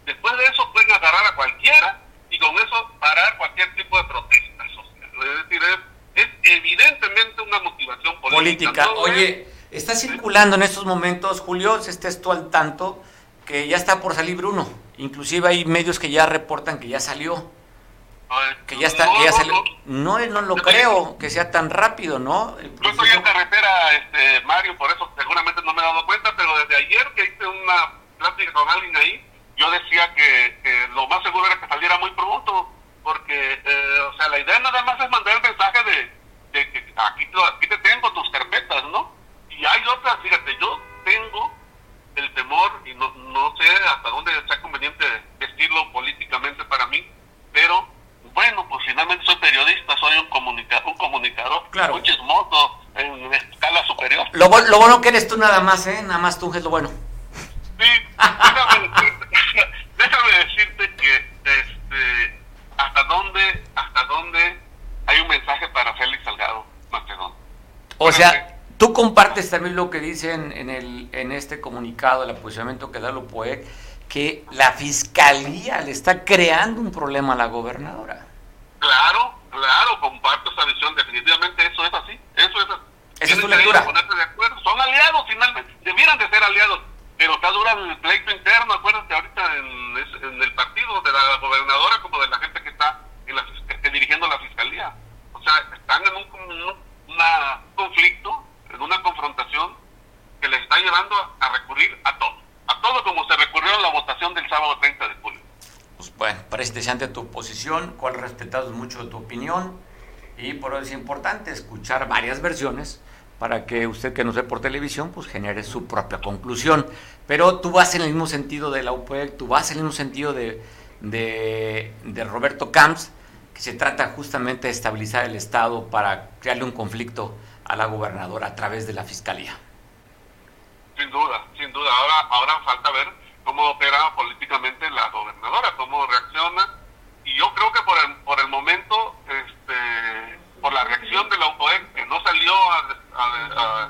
después de eso pueden agarrar a cualquiera y con eso parar cualquier tipo de protesta social. Es decir, es, evidentemente una motivación política. política. Oye, está circulando en estos momentos, Julio, si estés tú al tanto, que ya está por salir Bruno. Inclusive hay medios que ya reportan que ya salió. Que ya está, no, que ya no, salió. No, no, lo creo que sea tan rápido, ¿no? El Yo estoy en carretera, este, Mario, por eso seguramente no me he dado cuenta, pero desde ayer que hice una plática con alguien ahí, yo decía que, que lo más seguro era que saliera muy pronto, porque, eh, o sea, la idea nada más es mandar el mensaje de, de que aquí, aquí te tengo tus carpetas, Lo, bu- lo bueno que eres tú nada más, ¿eh? Nada más tú es lo bueno. Sí, déjame decirte, déjame decirte que este, hasta dónde, hasta dónde hay un mensaje para Félix Salgado Macedón. O sea, tú compartes también lo que dicen en, el, en este comunicado, el aposicionamiento que da el OPOEC, que la fiscalía le está creando un problema a la gobernadora. Claro, claro, comparto esa visión, definitivamente eso es así, eso es así. Esa es tu Tienen que lectura. ponerse de acuerdo. Son aliados finalmente, debieran de ser aliados, pero está dura el pleito interno, acuérdate ahorita en, es- en el partido de la gobernadora como de la gente que está en la, fis- que esté dirigiendo la fiscalía. O sea, están en un, un- una conflicto, en una confrontación que les está llevando a, a recurrir a todo, a todo como se recurrió en la votación del sábado 30 de julio. Pues bueno, parece interesante tu posición, cual respetamos mucho tu opinión y por eso es importante escuchar varias versiones para que usted que nos ve por televisión pues genere su propia conclusión. Pero tú vas en el mismo sentido de la UPEC, tú vas en el mismo sentido de, de, de Roberto Camps, que se trata justamente de estabilizar el Estado para crearle un conflicto a la gobernadora a través de la fiscalía. Sin duda, sin duda. Ahora, ahora falta ver cómo opera políticamente la gobernadora, cómo reacciona. Y yo creo que por el, por el momento, este, por la reacción de la UPOEC, que no salió a, a- a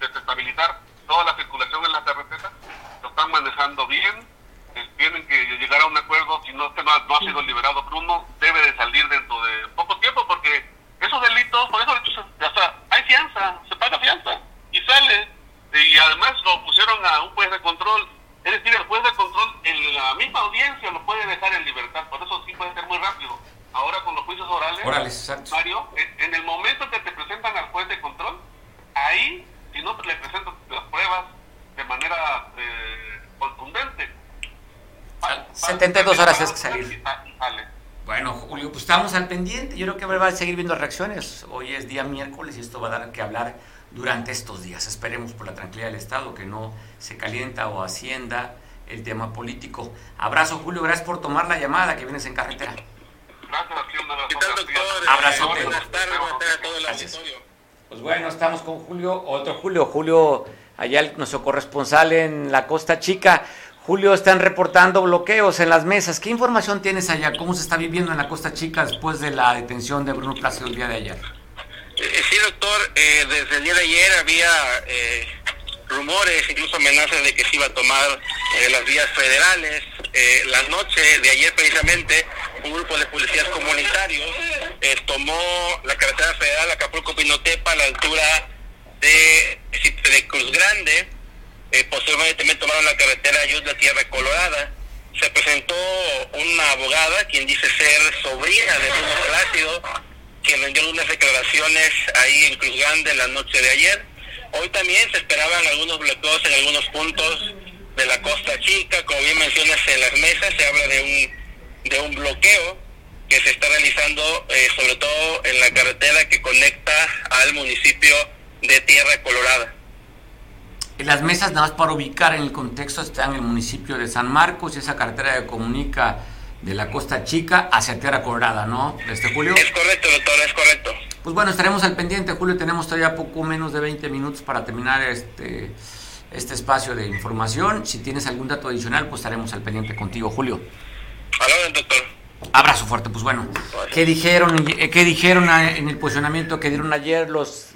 desestabilizar toda la circulación en la carretera, lo están bien. eh, Tienen que llegar a un acuerdo, si no es que no ha, no ha sido liberado Bruno, debe de salir dentro de poco tiempo, porque esos delitos, por esos delitos, o sea, hay fianza, se paga fianza y sale. Y además lo pusieron a un juez de control. Es decir, el juez de control en la misma audiencia lo puede dejar en libertad. Por eso sí puede ser muy rápido. Ahora con los juicios orales, Orales, exacto. Mario, en, en el momento que te presentan al juez de control, ahí, si no le presentas las pruebas de manera eh, contundente, Al- 72 horas es que salir. y sa- y sale. Bueno, Julio, pues estamos al pendiente. Yo creo que va a seguir viendo reacciones. Hoy es día miércoles y esto va a dar que hablar durante estos días. Esperemos por la tranquilidad del Estado que no se calienta o ascienda el tema político. Abrazo, Julio. Gracias por tomar la llamada que vienes en carretera. Gracias, sí, un abrazo. ¿Qué tal, doctor? Abrazote. Buenas tardes, buenas tardes a todo el Gracias. auditorio. Pues bueno, estamos con Julio, otro Julio, Julio, allá nuestro corresponsal en la Costa Chica. Julio, están reportando bloqueos en las mesas. ¿Qué información tienes allá? ¿Cómo se está viviendo en la Costa Chica después de la detención de Bruno Plácido el día de ayer? Eh, Sí, doctor, eh, desde el día de ayer había eh, rumores, incluso amenazas de que se iba a tomar eh, las vías federales. Eh, la noche de ayer precisamente, un grupo de policías comunitarios tomó la carretera federal Acapulco-Pinotepa a la altura de, de Cruz Grande. Eh, posteriormente también tomaron la carretera Ayutla Tierra Colorada. Se presentó una abogada, quien dice ser sobrina de Bruno Plácido, que rindió algunas declaraciones ahí en Cruz Grande la noche de ayer. Hoy también se esperaban algunos bloqueos en algunos puntos de la Costa Chica, como bien mencionas en las mesas, se habla de un, de un bloqueo que se está realizando eh, sobre todo en la carretera que conecta al municipio de Tierra Colorada. Las mesas, nada más para ubicar en el contexto, están en el municipio de San Marcos y esa carretera que comunica de la Costa Chica hacia Tierra Colorada, ¿no? Este Julio. Es correcto, doctor, es correcto. Pues bueno, estaremos al pendiente, Julio. Tenemos todavía poco menos de 20 minutos para terminar este, este espacio de información. Si tienes algún dato adicional, pues estaremos al pendiente contigo, Julio. Hola, doctor. Abrazo fuerte, pues bueno. ¿Qué dijeron, qué dijeron en el posicionamiento que dieron ayer los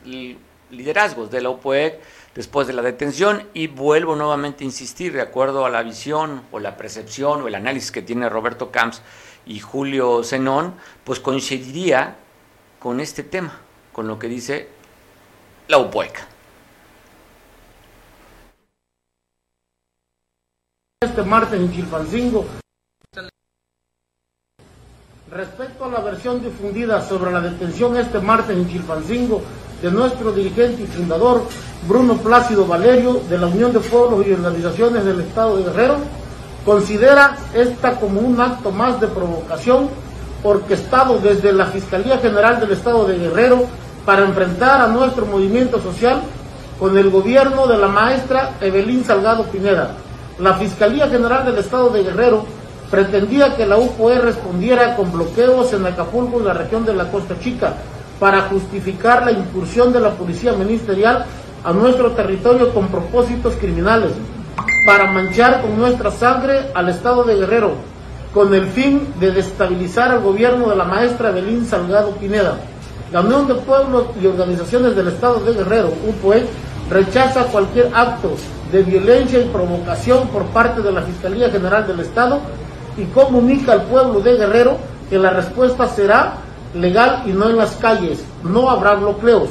liderazgos de la UPOEC? Después de la detención y vuelvo nuevamente a insistir, de acuerdo a la visión o la percepción o el análisis que tiene Roberto Camps y Julio Zenón, pues coincidiría con este tema, con lo que dice la UPOECA. Este martes en Chilpancingo. Respecto a la versión difundida sobre la detención este martes en Chilpancingo de nuestro dirigente y fundador Bruno Plácido Valerio de la Unión de Pueblos y Organizaciones del Estado de Guerrero, considera esta como un acto más de provocación orquestado desde la Fiscalía General del Estado de Guerrero para enfrentar a nuestro movimiento social con el gobierno de la maestra Evelyn Salgado Pineda. La Fiscalía General del Estado de Guerrero pretendía que la UPOE respondiera con bloqueos en Acapulco y la región de la Costa Chica, para justificar la incursión de la policía ministerial a nuestro territorio con propósitos criminales, para manchar con nuestra sangre al Estado de Guerrero, con el fin de destabilizar al gobierno de la maestra Belín Salgado Pineda. La Unión de Pueblos y Organizaciones del Estado de Guerrero, UPOE, rechaza cualquier acto de violencia y provocación por parte de la Fiscalía General del Estado y comunica al pueblo de Guerrero que la respuesta será legal y no en las calles. No habrá bloqueos.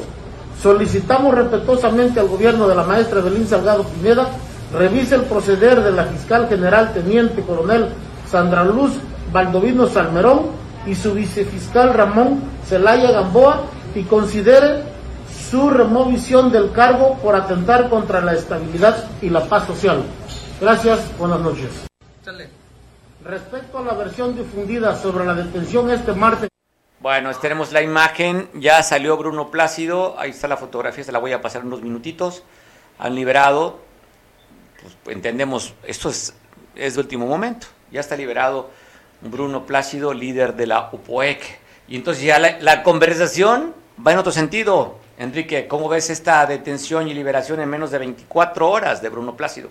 Solicitamos respetuosamente al gobierno de la maestra Belín Salgado Pineda revise el proceder de la fiscal general teniente coronel Sandra Luz Valdovino Salmerón y su vicefiscal Ramón Celaya Gamboa y considere su removisión del cargo por atentar contra la estabilidad y la paz social. Gracias, buenas noches. Respecto a la versión difundida sobre la detención este martes bueno, tenemos la imagen, ya salió Bruno Plácido, ahí está la fotografía, se la voy a pasar unos minutitos. Han liberado, pues, entendemos, esto es, es de último momento, ya está liberado Bruno Plácido, líder de la UPOEC. Y entonces ya la, conversación va en otro sentido. Enrique, ¿cómo ves esta detención y liberación en menos de 24 horas de Bruno Plácido?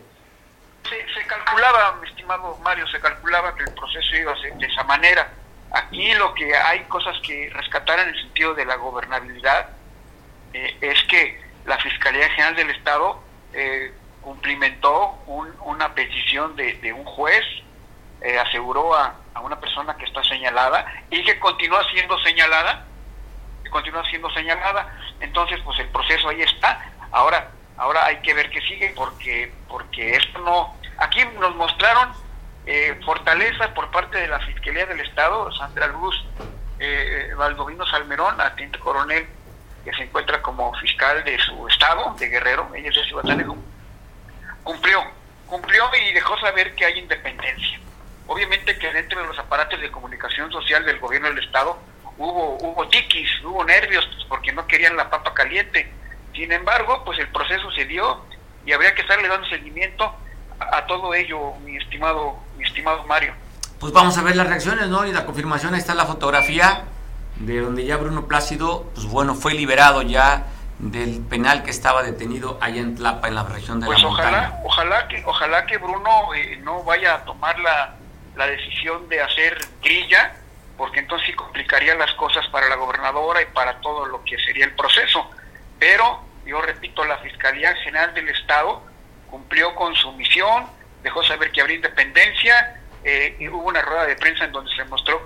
Se, se calculaba, mi estimado Mario, se calculaba que el proceso iba a ser de esa manera Aquí lo que hay cosas que rescatar en el sentido de la gobernabilidad eh, es que la Fiscalía General del Estado eh, cumplimentó una petición de, un juez, eh, aseguró a, una persona que está señalada y que continúa siendo señalada, que continúa siendo señalada. Entonces, pues el proceso ahí está. Ahora, ahora hay que ver qué sigue porque porque esto no. Aquí nos mostraron eh, fortaleza por parte de la Fiscalía del Estado, Sandra Luz eh, Valdovino Salmerón, teniente coronel, que se encuentra como fiscal de su estado, de Guerrero, ella es de Ciudadanejo, cumplió, cumplió y dejó saber que hay independencia. Obviamente que dentro de los aparatos de comunicación social del gobierno del Estado hubo, hubo tiquis, hubo nervios, pues, porque no querían la papa caliente. Sin embargo, pues el proceso se dio y habría que estarle dando seguimiento a todo ello, mi estimado, mi estimado Mario. Pues vamos a ver las reacciones, ¿no? Y la confirmación, ahí está la fotografía de donde ya Bruno Plácido, pues bueno, fue liberado ya del penal que estaba detenido allá en Tlapa, en la región de pues la ojalá, montaña. Ojalá que, ojalá que Bruno eh, no vaya a tomar la, la decisión de hacer grilla, porque entonces sí complicaría las cosas para la gobernadora y para todo lo que sería el proceso. Pero, yo repito, la Fiscalía General del Estado cumplió con su misión, dejó saber que habría independencia, eh, y hubo una rueda de prensa en donde se mostró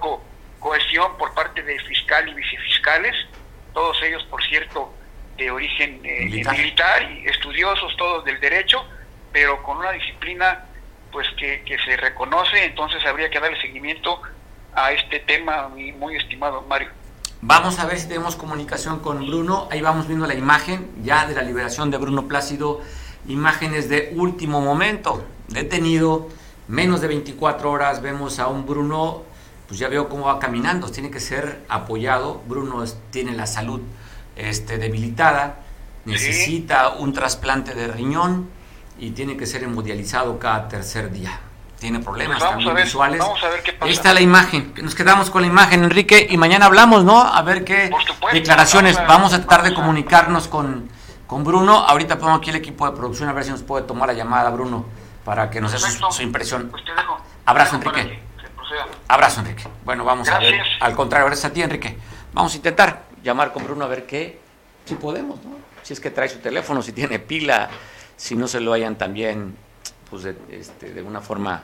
cohesión por parte de fiscal y vicefiscales, todos ellos, por cierto, de origen eh, militar. y estudiosos todos del derecho, pero con una disciplina pues que, se reconoce, entonces habría que darle seguimiento a este tema, muy, muy estimado Mario. Vamos a ver si tenemos comunicación con Bruno. Ahí vamos viendo la imagen ya de la liberación de Bruno Plácido. Imágenes de último momento. Detenido, menos de 24 horas. Vemos a un Bruno, pues ya veo cómo va caminando. Tiene que ser apoyado. Bruno tiene la salud este, debilitada. Necesita un trasplante de riñón y tiene que ser hemodializado cada tercer día tiene problemas pues también visuales. Vamos a ver qué pasa. Ahí está la imagen. Nos quedamos con la imagen, Enrique, y mañana hablamos, ¿no? A ver qué declaraciones. Vamos a, tratar de comunicarnos con, con Bruno. Ahorita pongo aquí el equipo de producción a ver si nos puede tomar la llamada, Bruno, para que nos dé su, impresión. Pues te dejo. Abrazo, Enrique. Abrazo, Enrique. Bueno, vamos a ver. Al contrario, gracias a ti, Enrique. Vamos a intentar llamar con Bruno a ver qué, si podemos, ¿no? Si es que trae su teléfono, si tiene pila, si no se lo hayan también, pues de, este, de una forma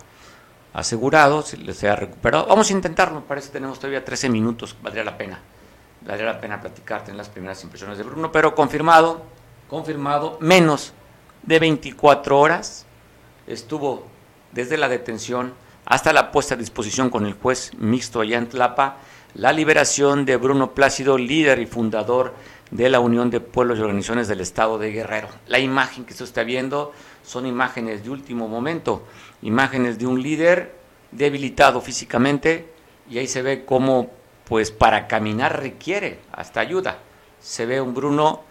asegurado, si les ha recuperado. Vamos a intentarlo, parece que tenemos todavía 13 minutos, valdría la pena. Valdría la pena platicarte en las primeras impresiones de Bruno, pero confirmado, confirmado, menos de 24 horas estuvo desde la detención hasta la puesta a disposición con el juez mixto allá en Tlapa, la liberación de Bruno Plácido, líder y fundador de la Unión de Pueblos y Organizaciones del Estado de Guerrero. La imagen que se está viendo son imágenes de último momento, imágenes de un líder debilitado físicamente y ahí se ve cómo pues para caminar requiere hasta ayuda. Se ve un Bruno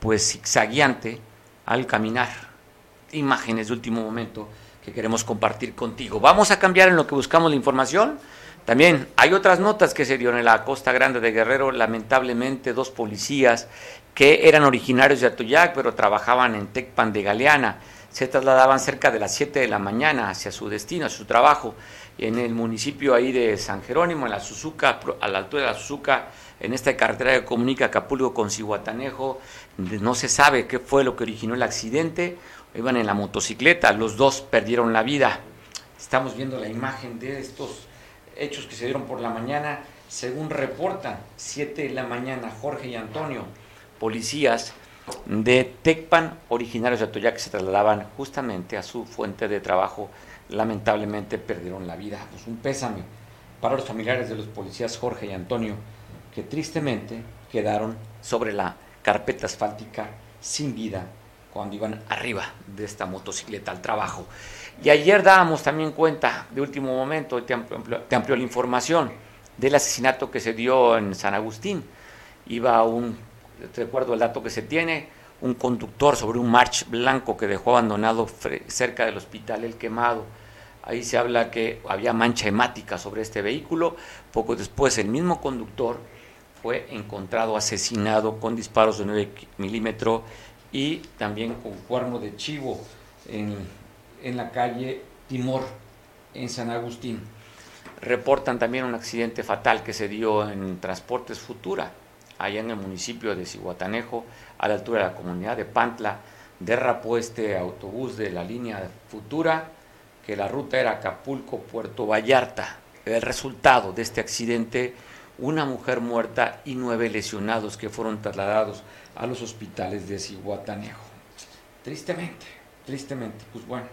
pues zigzagueante al caminar. Imágenes de último momento que queremos compartir contigo. Vamos a cambiar en lo que buscamos la información. También hay otras notas que se dieron en la Costa Grande de Guerrero. Lamentablemente, dos policías que eran originarios de Atoyac, pero trabajaban en Tecpan de Galeana se trasladaban cerca de las 7 de la mañana hacia su destino, su trabajo, en el municipio ahí de San Jerónimo, en la Suzuca, a la altura de la Suzuca, en esta carretera que comunica Acapulco con Cihuatanejo, no se sabe qué fue lo que originó el accidente, iban en la motocicleta, los dos perdieron la vida. Estamos viendo la imagen de estos hechos que se dieron por la mañana, según reportan, 7 de la mañana, Jorge y Antonio, policías, de Tecpan, originarios de Atoyac, que se trasladaban justamente a su fuente de trabajo, lamentablemente perdieron la vida. Pues un pésame para los familiares de los policías Jorge y Antonio, que tristemente quedaron sobre la carpeta asfáltica sin vida cuando iban arriba de esta motocicleta al trabajo. Y ayer dábamos también cuenta, de último momento, te amplió, te la información del asesinato que se dio en San Agustín. Iba un recuerdo el dato que se tiene, un conductor sobre un March blanco que dejó abandonado cerca del hospital El Quemado. Ahí se habla que había mancha hemática sobre este vehículo. Poco después el mismo conductor fue encontrado asesinado con disparos de 9 milímetros y también con cuerno de chivo en, en la calle Timor, en San Agustín. Reportan también un accidente fatal que se dio en Transportes Futura, allá en el municipio de Cihuatanejo, a la altura de la comunidad de Pantla, derrapó este autobús de la línea futura, que la ruta era Acapulco-Puerto Vallarta. El resultado de este accidente, una mujer muerta y nueve lesionados que fueron trasladados a los hospitales de Cihuatanejo. Tristemente, tristemente, pues bueno,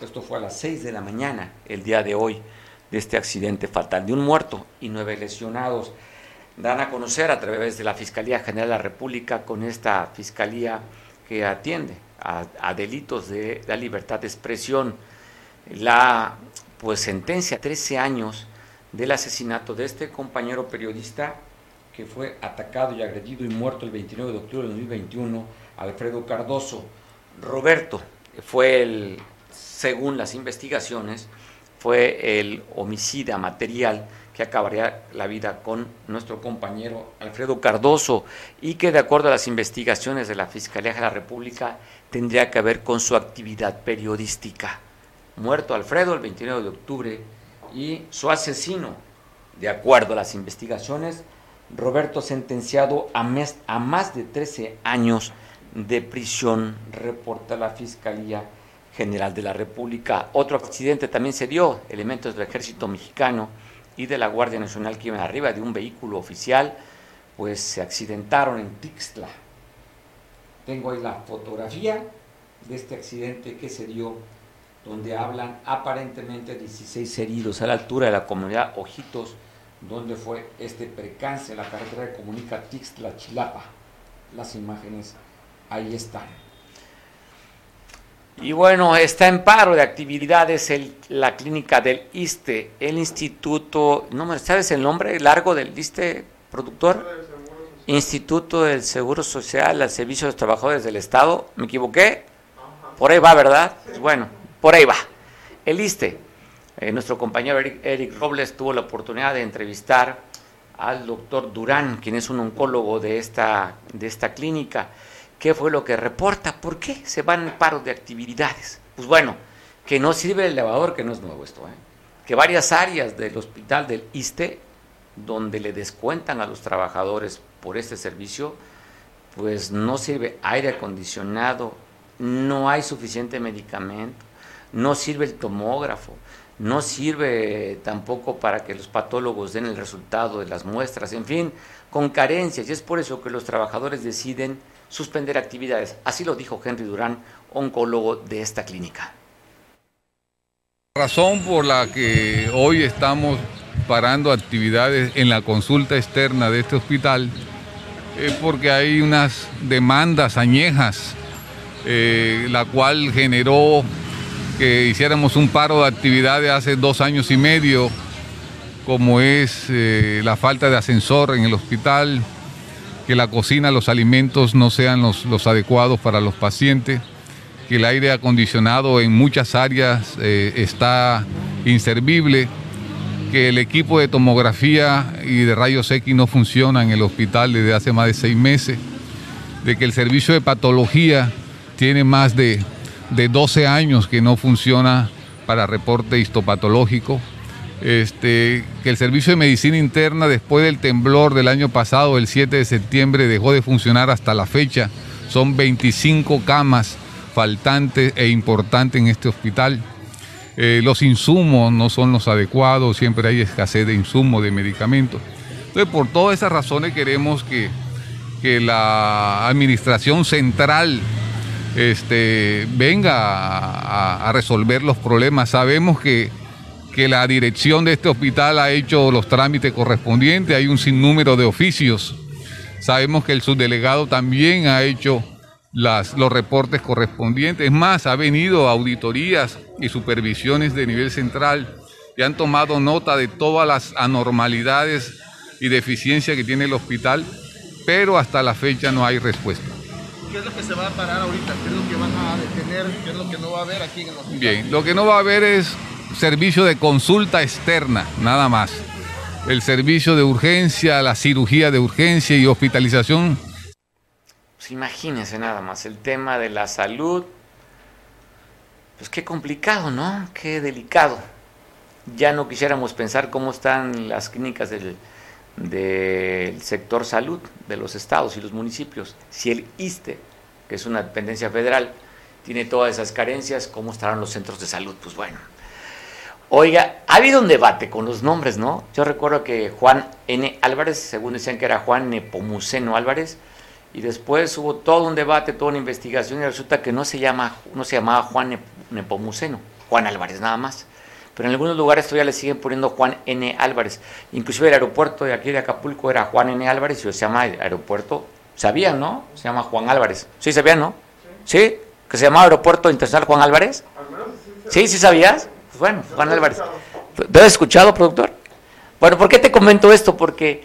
esto fue a las seis de la mañana el día de hoy de este accidente fatal, de un muerto y nueve lesionados dan a conocer a través de la Fiscalía General de la República con esta fiscalía que atiende a, delitos de la libertad de expresión la pues sentencia 13 años del asesinato de este compañero periodista que fue atacado y agredido y muerto el 29 de octubre de 2021, Alfredo Cardoso. Roberto fue el, según las investigaciones, fue el homicida material que acabaría la vida con nuestro compañero Alfredo Cardoso y que de acuerdo a las investigaciones de la Fiscalía de la República tendría que ver con su actividad periodística. Muerto Alfredo el 29 de octubre y su asesino, de acuerdo a las investigaciones, Roberto sentenciado a, más de 13 años de prisión, reporta la Fiscalía General de la República. Otro accidente también se dio, elementos del ejército mexicano y de la Guardia Nacional que iban arriba de un vehículo oficial, pues se accidentaron en Tixla. Tengo ahí la fotografía de este accidente que se dio, donde hablan aparentemente 16 heridos a la altura de la comunidad Ojitos donde fue este percance, la carretera que comunica Tixtla-Chilapa. Las imágenes ahí están. Y bueno, está en paro de actividades el, la clínica del ISTE, el Instituto, no ¿sabes el nombre largo del ISTE, productor? Instituto del Seguro Social al Servicio de los Trabajadores del Estado. ¿Me equivoqué? Por ahí va, ¿verdad? Bueno, por ahí va. El ISTE, eh, nuestro compañero Eric, Robles tuvo la oportunidad de entrevistar al doctor Durán, quien es un oncólogo de esta, de esta clínica. ¿Qué fue lo que reporta? ¿Por qué se van en paro de actividades? Pues bueno, que no sirve el elevador, que no es nuevo esto, ¿eh? que varias áreas del hospital del ISTE, donde le descuentan a los trabajadores por este servicio, pues no sirve aire acondicionado, no hay suficiente medicamento, no sirve el tomógrafo, no sirve tampoco para que los patólogos den el resultado de las muestras, en fin, con carencias. Y es por eso que los trabajadores deciden suspender actividades. Así lo dijo Henry Durán, oncólogo de esta clínica. La razón por la que hoy estamos parando actividades en la consulta externa de este hospital es porque hay unas demandas añejas, eh, la cual generó que hiciéramos un paro de actividades hace dos años y medio, como es eh, la falta de ascensor en el hospital, que la cocina, los alimentos no sean los, adecuados para los pacientes, que el aire acondicionado en muchas áreas eh, está inservible, que el equipo de tomografía y de rayos X no funciona en el hospital desde hace más de seis meses, de que el servicio de patología tiene más de de 12 años que no funciona para reporte histopatológico. Este, que el servicio de medicina interna después del temblor del año pasado, el 7 de septiembre, dejó de funcionar hasta la fecha. Son 25 camas faltantes e importantes en este hospital. Eh, los insumos no son los adecuados, siempre hay escasez de insumos, de medicamentos. Entonces, por todas esas razones queremos que, que la administración central este, venga a, resolver los problemas. Sabemos que, que, la dirección de este hospital ha hecho los trámites correspondientes, hay un sinnúmero de oficios. Sabemos que el subdelegado también ha hecho las, los reportes correspondientes. Es más, ha venido auditorías y supervisiones de nivel central y han tomado nota de todas las anormalidades y deficiencias que tiene el hospital, pero hasta la fecha no hay respuesta. ¿Qué es lo que se va a parar ahorita? ¿Qué es lo que van a detener? ¿Qué es lo que no va a haber aquí en el hospital? Bien, lo que no va a haber es servicio de consulta externa, nada más. El servicio de urgencia, la cirugía de urgencia y hospitalización. Pues imagínense nada más, el tema de la salud, pues qué complicado, ¿no? Qué delicado. Ya no quisiéramos pensar cómo están las clínicas del del sector salud de los estados y los municipios. Si el ISTE, que es una dependencia federal, tiene todas esas carencias, ¿cómo estarán los centros de salud? Pues bueno. Oiga, ha habido un debate con los nombres, ¿no? Yo recuerdo que Juan N. Álvarez, según decían que era Juan Nepomuceno Álvarez, y después hubo todo un debate, toda una investigación, y resulta que no se, llama, no se llamaba Juan Nepomuceno, Juan Álvarez nada más pero en algunos lugares todavía le siguen poniendo Juan N. Álvarez. Inclusive el aeropuerto de aquí de Acapulco era Juan N. Álvarez y se llama aeropuerto, sabían, ¿no? Se llama Juan Álvarez. Sí, sabían, ¿no? ¿Sí? ¿Que se llama Aeropuerto Internacional Juan Álvarez? Sí, sí sabías. Pues bueno, Juan Álvarez. ¿Lo has escuchado, productor? Bueno, ¿por qué te comento esto? Porque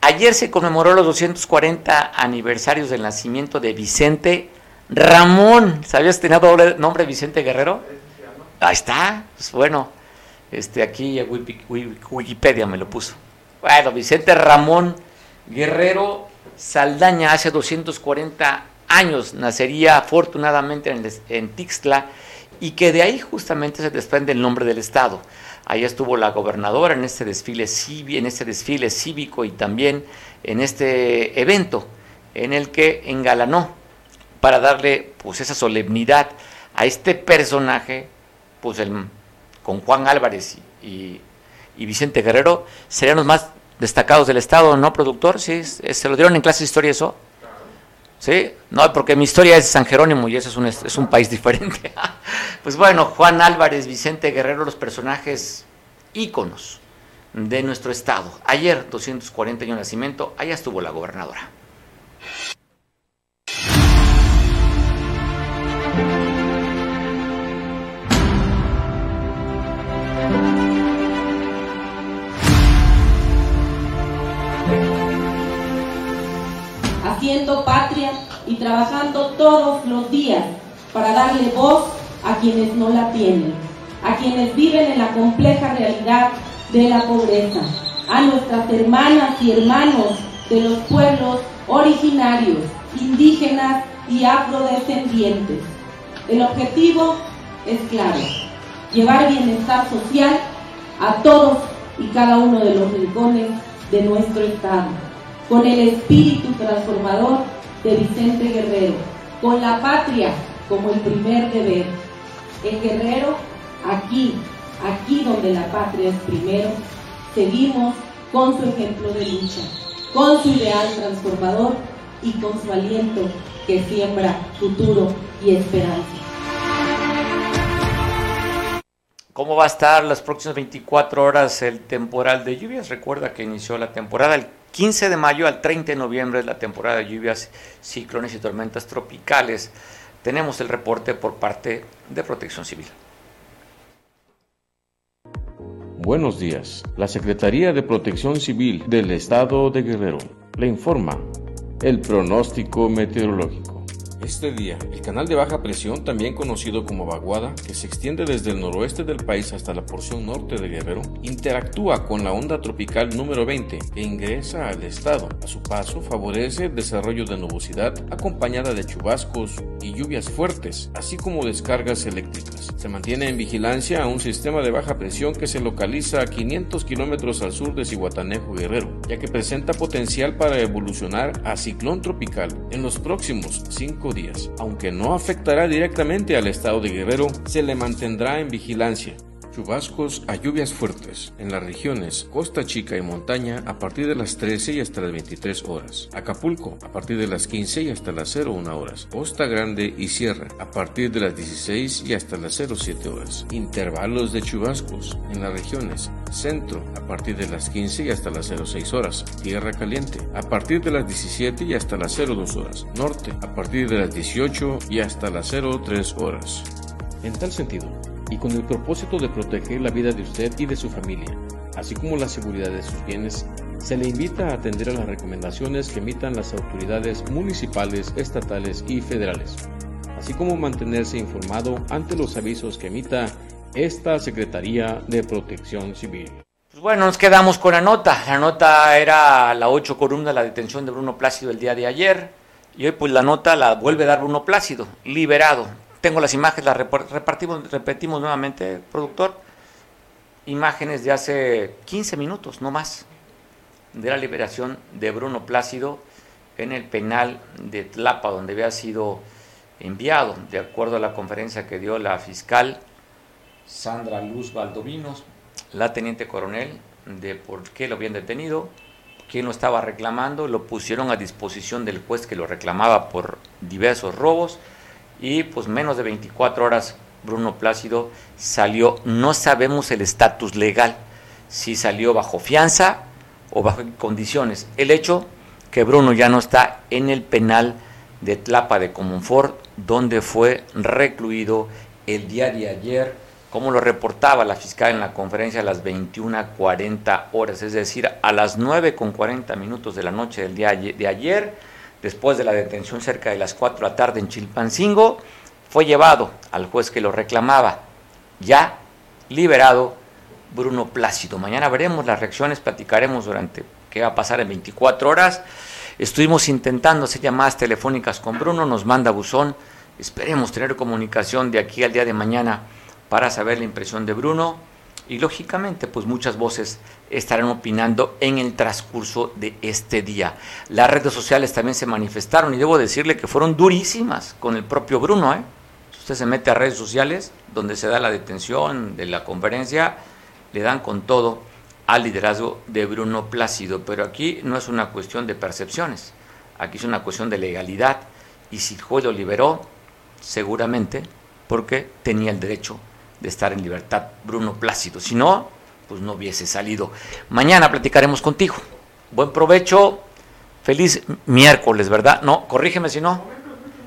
ayer se conmemoró los 240 aniversarios del nacimiento de Vicente Ramón. ¿Sabías que tenía doble nombre Vicente Guerrero? Ahí está. Pues bueno, este, aquí Wikipedia me lo puso. Bueno, Vicente Ramón Guerrero Saldaña hace 240 años nacería afortunadamente en, en Tixtla y que de ahí justamente se desprende el nombre del estado. Ahí estuvo la gobernadora en este desfile, en este desfile cívico y también en este evento en el que engalanó para darle pues esa solemnidad a este personaje, pues el con Juan Álvarez y, Vicente Guerrero, serían los más destacados del Estado, ¿no, productor? ¿Sí? ¿Se lo dieron en clase de historia eso? ¿Sí? No, porque mi historia es San Jerónimo y eso es un, es un país diferente. pues bueno, Juan Álvarez, Vicente Guerrero, los personajes íconos de nuestro estado. Ayer, 240 años de nacimiento, allá estuvo la gobernadora. Patria y trabajando todos los días para darle voz a quienes no la tienen, a quienes viven en la compleja realidad de la pobreza, a nuestras hermanas y hermanos de los pueblos originarios, indígenas y afrodescendientes. El objetivo es claro, llevar bienestar social a todos y cada uno de los rincones de nuestro Estado, con el espíritu transformador de Vicente Guerrero, con la patria como el primer deber. El guerrero, aquí, aquí donde la patria es primero, seguimos con su ejemplo de lucha, con su ideal transformador y con su aliento que siembra futuro y esperanza. ¿Cómo va a estar las próximas 24 horas el temporal de lluvias? Recuerda que inició la temporada el 15 de mayo al 30 de noviembre es la temporada de lluvias, ciclones y tormentas tropicales. Tenemos el reporte por parte de Protección Civil. Buenos días. La Secretaría de Protección Civil del Estado de Guerrero le informa el pronóstico meteorológico. Este día, el canal de baja presión, también conocido como vaguada, que se extiende desde el noroeste del país hasta la porción norte de Guerrero, interactúa con la onda tropical número 20 que ingresa al estado. A su paso, favorece el desarrollo de nubosidad acompañada de chubascos y lluvias fuertes, así como descargas eléctricas. Se mantiene en vigilancia a un sistema de baja presión que se localiza a 500 kilómetros al sur de Cihuatanejo Guerrero, ya que presenta potencial para evolucionar a ciclón tropical en los próximos días. Aunque no afectará directamente al estado de Guerrero, se le mantendrá en vigilancia chubascos a lluvias fuertes en las regiones Costa Chica y Montaña a partir de las 13 y hasta las 23 horas. Acapulco a partir de las 15 y hasta las 01 horas. Costa Grande y Sierra a partir de las 16 y hasta las 07 horas. Intervalos de chubascos en las regiones Centro a partir de las 15 y hasta las 06 horas. Tierra Caliente a partir de las 17 y hasta las 02 horas. Norte a partir de las 18 y hasta las 03 horas. En tal sentido, y con el propósito de proteger la vida de usted y de su familia, así como la seguridad de sus bienes, se le invita a atender a las recomendaciones que emitan las autoridades municipales, estatales y federales, así como mantenerse informado ante los avisos que emita esta Secretaría de Protección Civil. Pues bueno, nos quedamos con la nota. La nota era la ocho columna, la detención de Bruno Plácido el día de ayer. Y hoy pues la nota la vuelve a dar Bruno Plácido, liberado. Tengo las imágenes, las repartimos, repetimos nuevamente, productor. Imágenes de hace 15 minutos, no más, de la liberación de Bruno Plácido en el penal de Tlapa, donde había sido enviado, de acuerdo a la conferencia que dio la fiscal Sandra Luz Valdovinos, la teniente coronel, de por qué lo habían detenido, quién lo estaba reclamando, lo pusieron a disposición del juez que lo reclamaba por diversos robos y pues menos de 24 horas Bruno Plácido salió, no sabemos el estatus legal, si salió bajo fianza o bajo condiciones. El hecho que Bruno ya no está en el penal de Tlapa de Comunfort, donde fue recluido el día de ayer, como lo reportaba la fiscal en la conferencia a las 21.40 horas, es decir, a las 9.40 minutos de la noche del día de ayer después de la detención cerca de las 4 de la tarde en Chilpancingo, fue llevado al juez que lo reclamaba, ya liberado Bruno Plácido. Mañana veremos las reacciones, platicaremos durante qué va a pasar en 24 horas. Estuvimos intentando hacer llamadas telefónicas con Bruno, nos manda buzón. Esperemos tener comunicación de aquí al día de mañana para saber la impresión de Bruno y lógicamente pues muchas voces estarán opinando en el transcurso de este día. Las redes sociales también se manifestaron y debo decirle que fueron durísimas con el propio Bruno. ¿eh? Si usted se mete a redes sociales donde se da la detención de la conferencia, le dan con todo al liderazgo de Bruno Plácido. Pero aquí no es una cuestión de percepciones, aquí es una cuestión de legalidad. Y si el lo liberó, seguramente porque tenía el derecho de estar en libertad Bruno Plácido. Si no, pues no hubiese salido. Mañana platicaremos contigo. Buen provecho. Feliz miércoles, ¿verdad? No, corrígeme si no.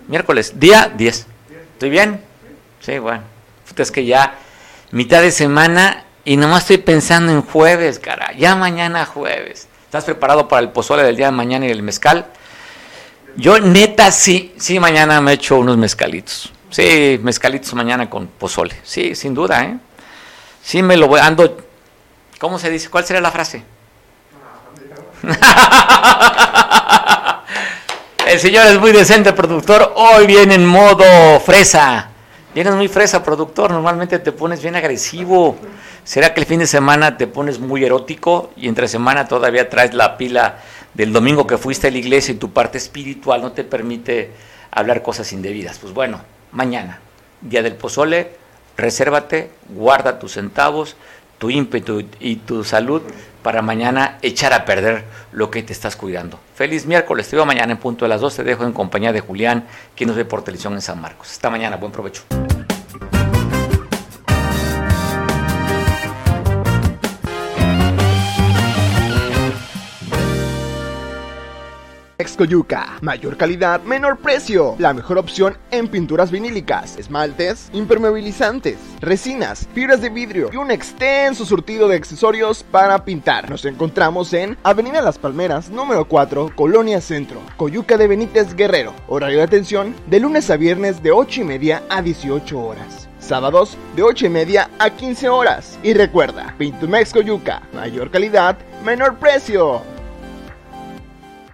Miércoles, día 10. ¿Estoy bien? Sí, bueno. Es que ya mitad de semana y nomás estoy pensando en jueves, cara. Ya mañana jueves. ¿Estás preparado para el pozole del día de mañana y el mezcal? Yo neta sí, sí mañana me echo unos mezcalitos. Sí, mezcalitos mañana con pozole. Sí, sin duda, ¿eh? Sí me lo voy ando ¿Cómo se dice? ¿Cuál sería la frase? El señor es muy decente, productor. Hoy viene en modo fresa. Vienes muy fresa, productor. Normalmente te pones bien agresivo. ¿Será que el fin de semana te pones muy erótico y entre semana todavía traes la pila del domingo que fuiste a la iglesia y tu parte espiritual no te permite hablar cosas indebidas? Pues bueno, mañana, día del pozole, resérvate, guarda tus centavos, tu ímpetu y tu salud para mañana echar a perder lo que te estás cuidando. Feliz miércoles, te veo mañana en punto de las 12, te dejo en compañía de Julián, quien nos ve por televisión en San Marcos. Hasta mañana, buen provecho. Excoyuca. Mayor calidad, menor precio. La mejor opción en pinturas vinílicas, esmaltes, impermeabilizantes, resinas, fibras de vidrio y un extenso surtido de accesorios para pintar. Nos encontramos en Avenida Las Palmeras, número 4, Colonia Centro, Coyuca de Benítez Guerrero. Horario de atención de lunes a viernes de 8 y media a 18 horas. Sábados de 8 y media a 15 horas. Y recuerda, Pintumex Coyuca, mayor calidad, menor precio.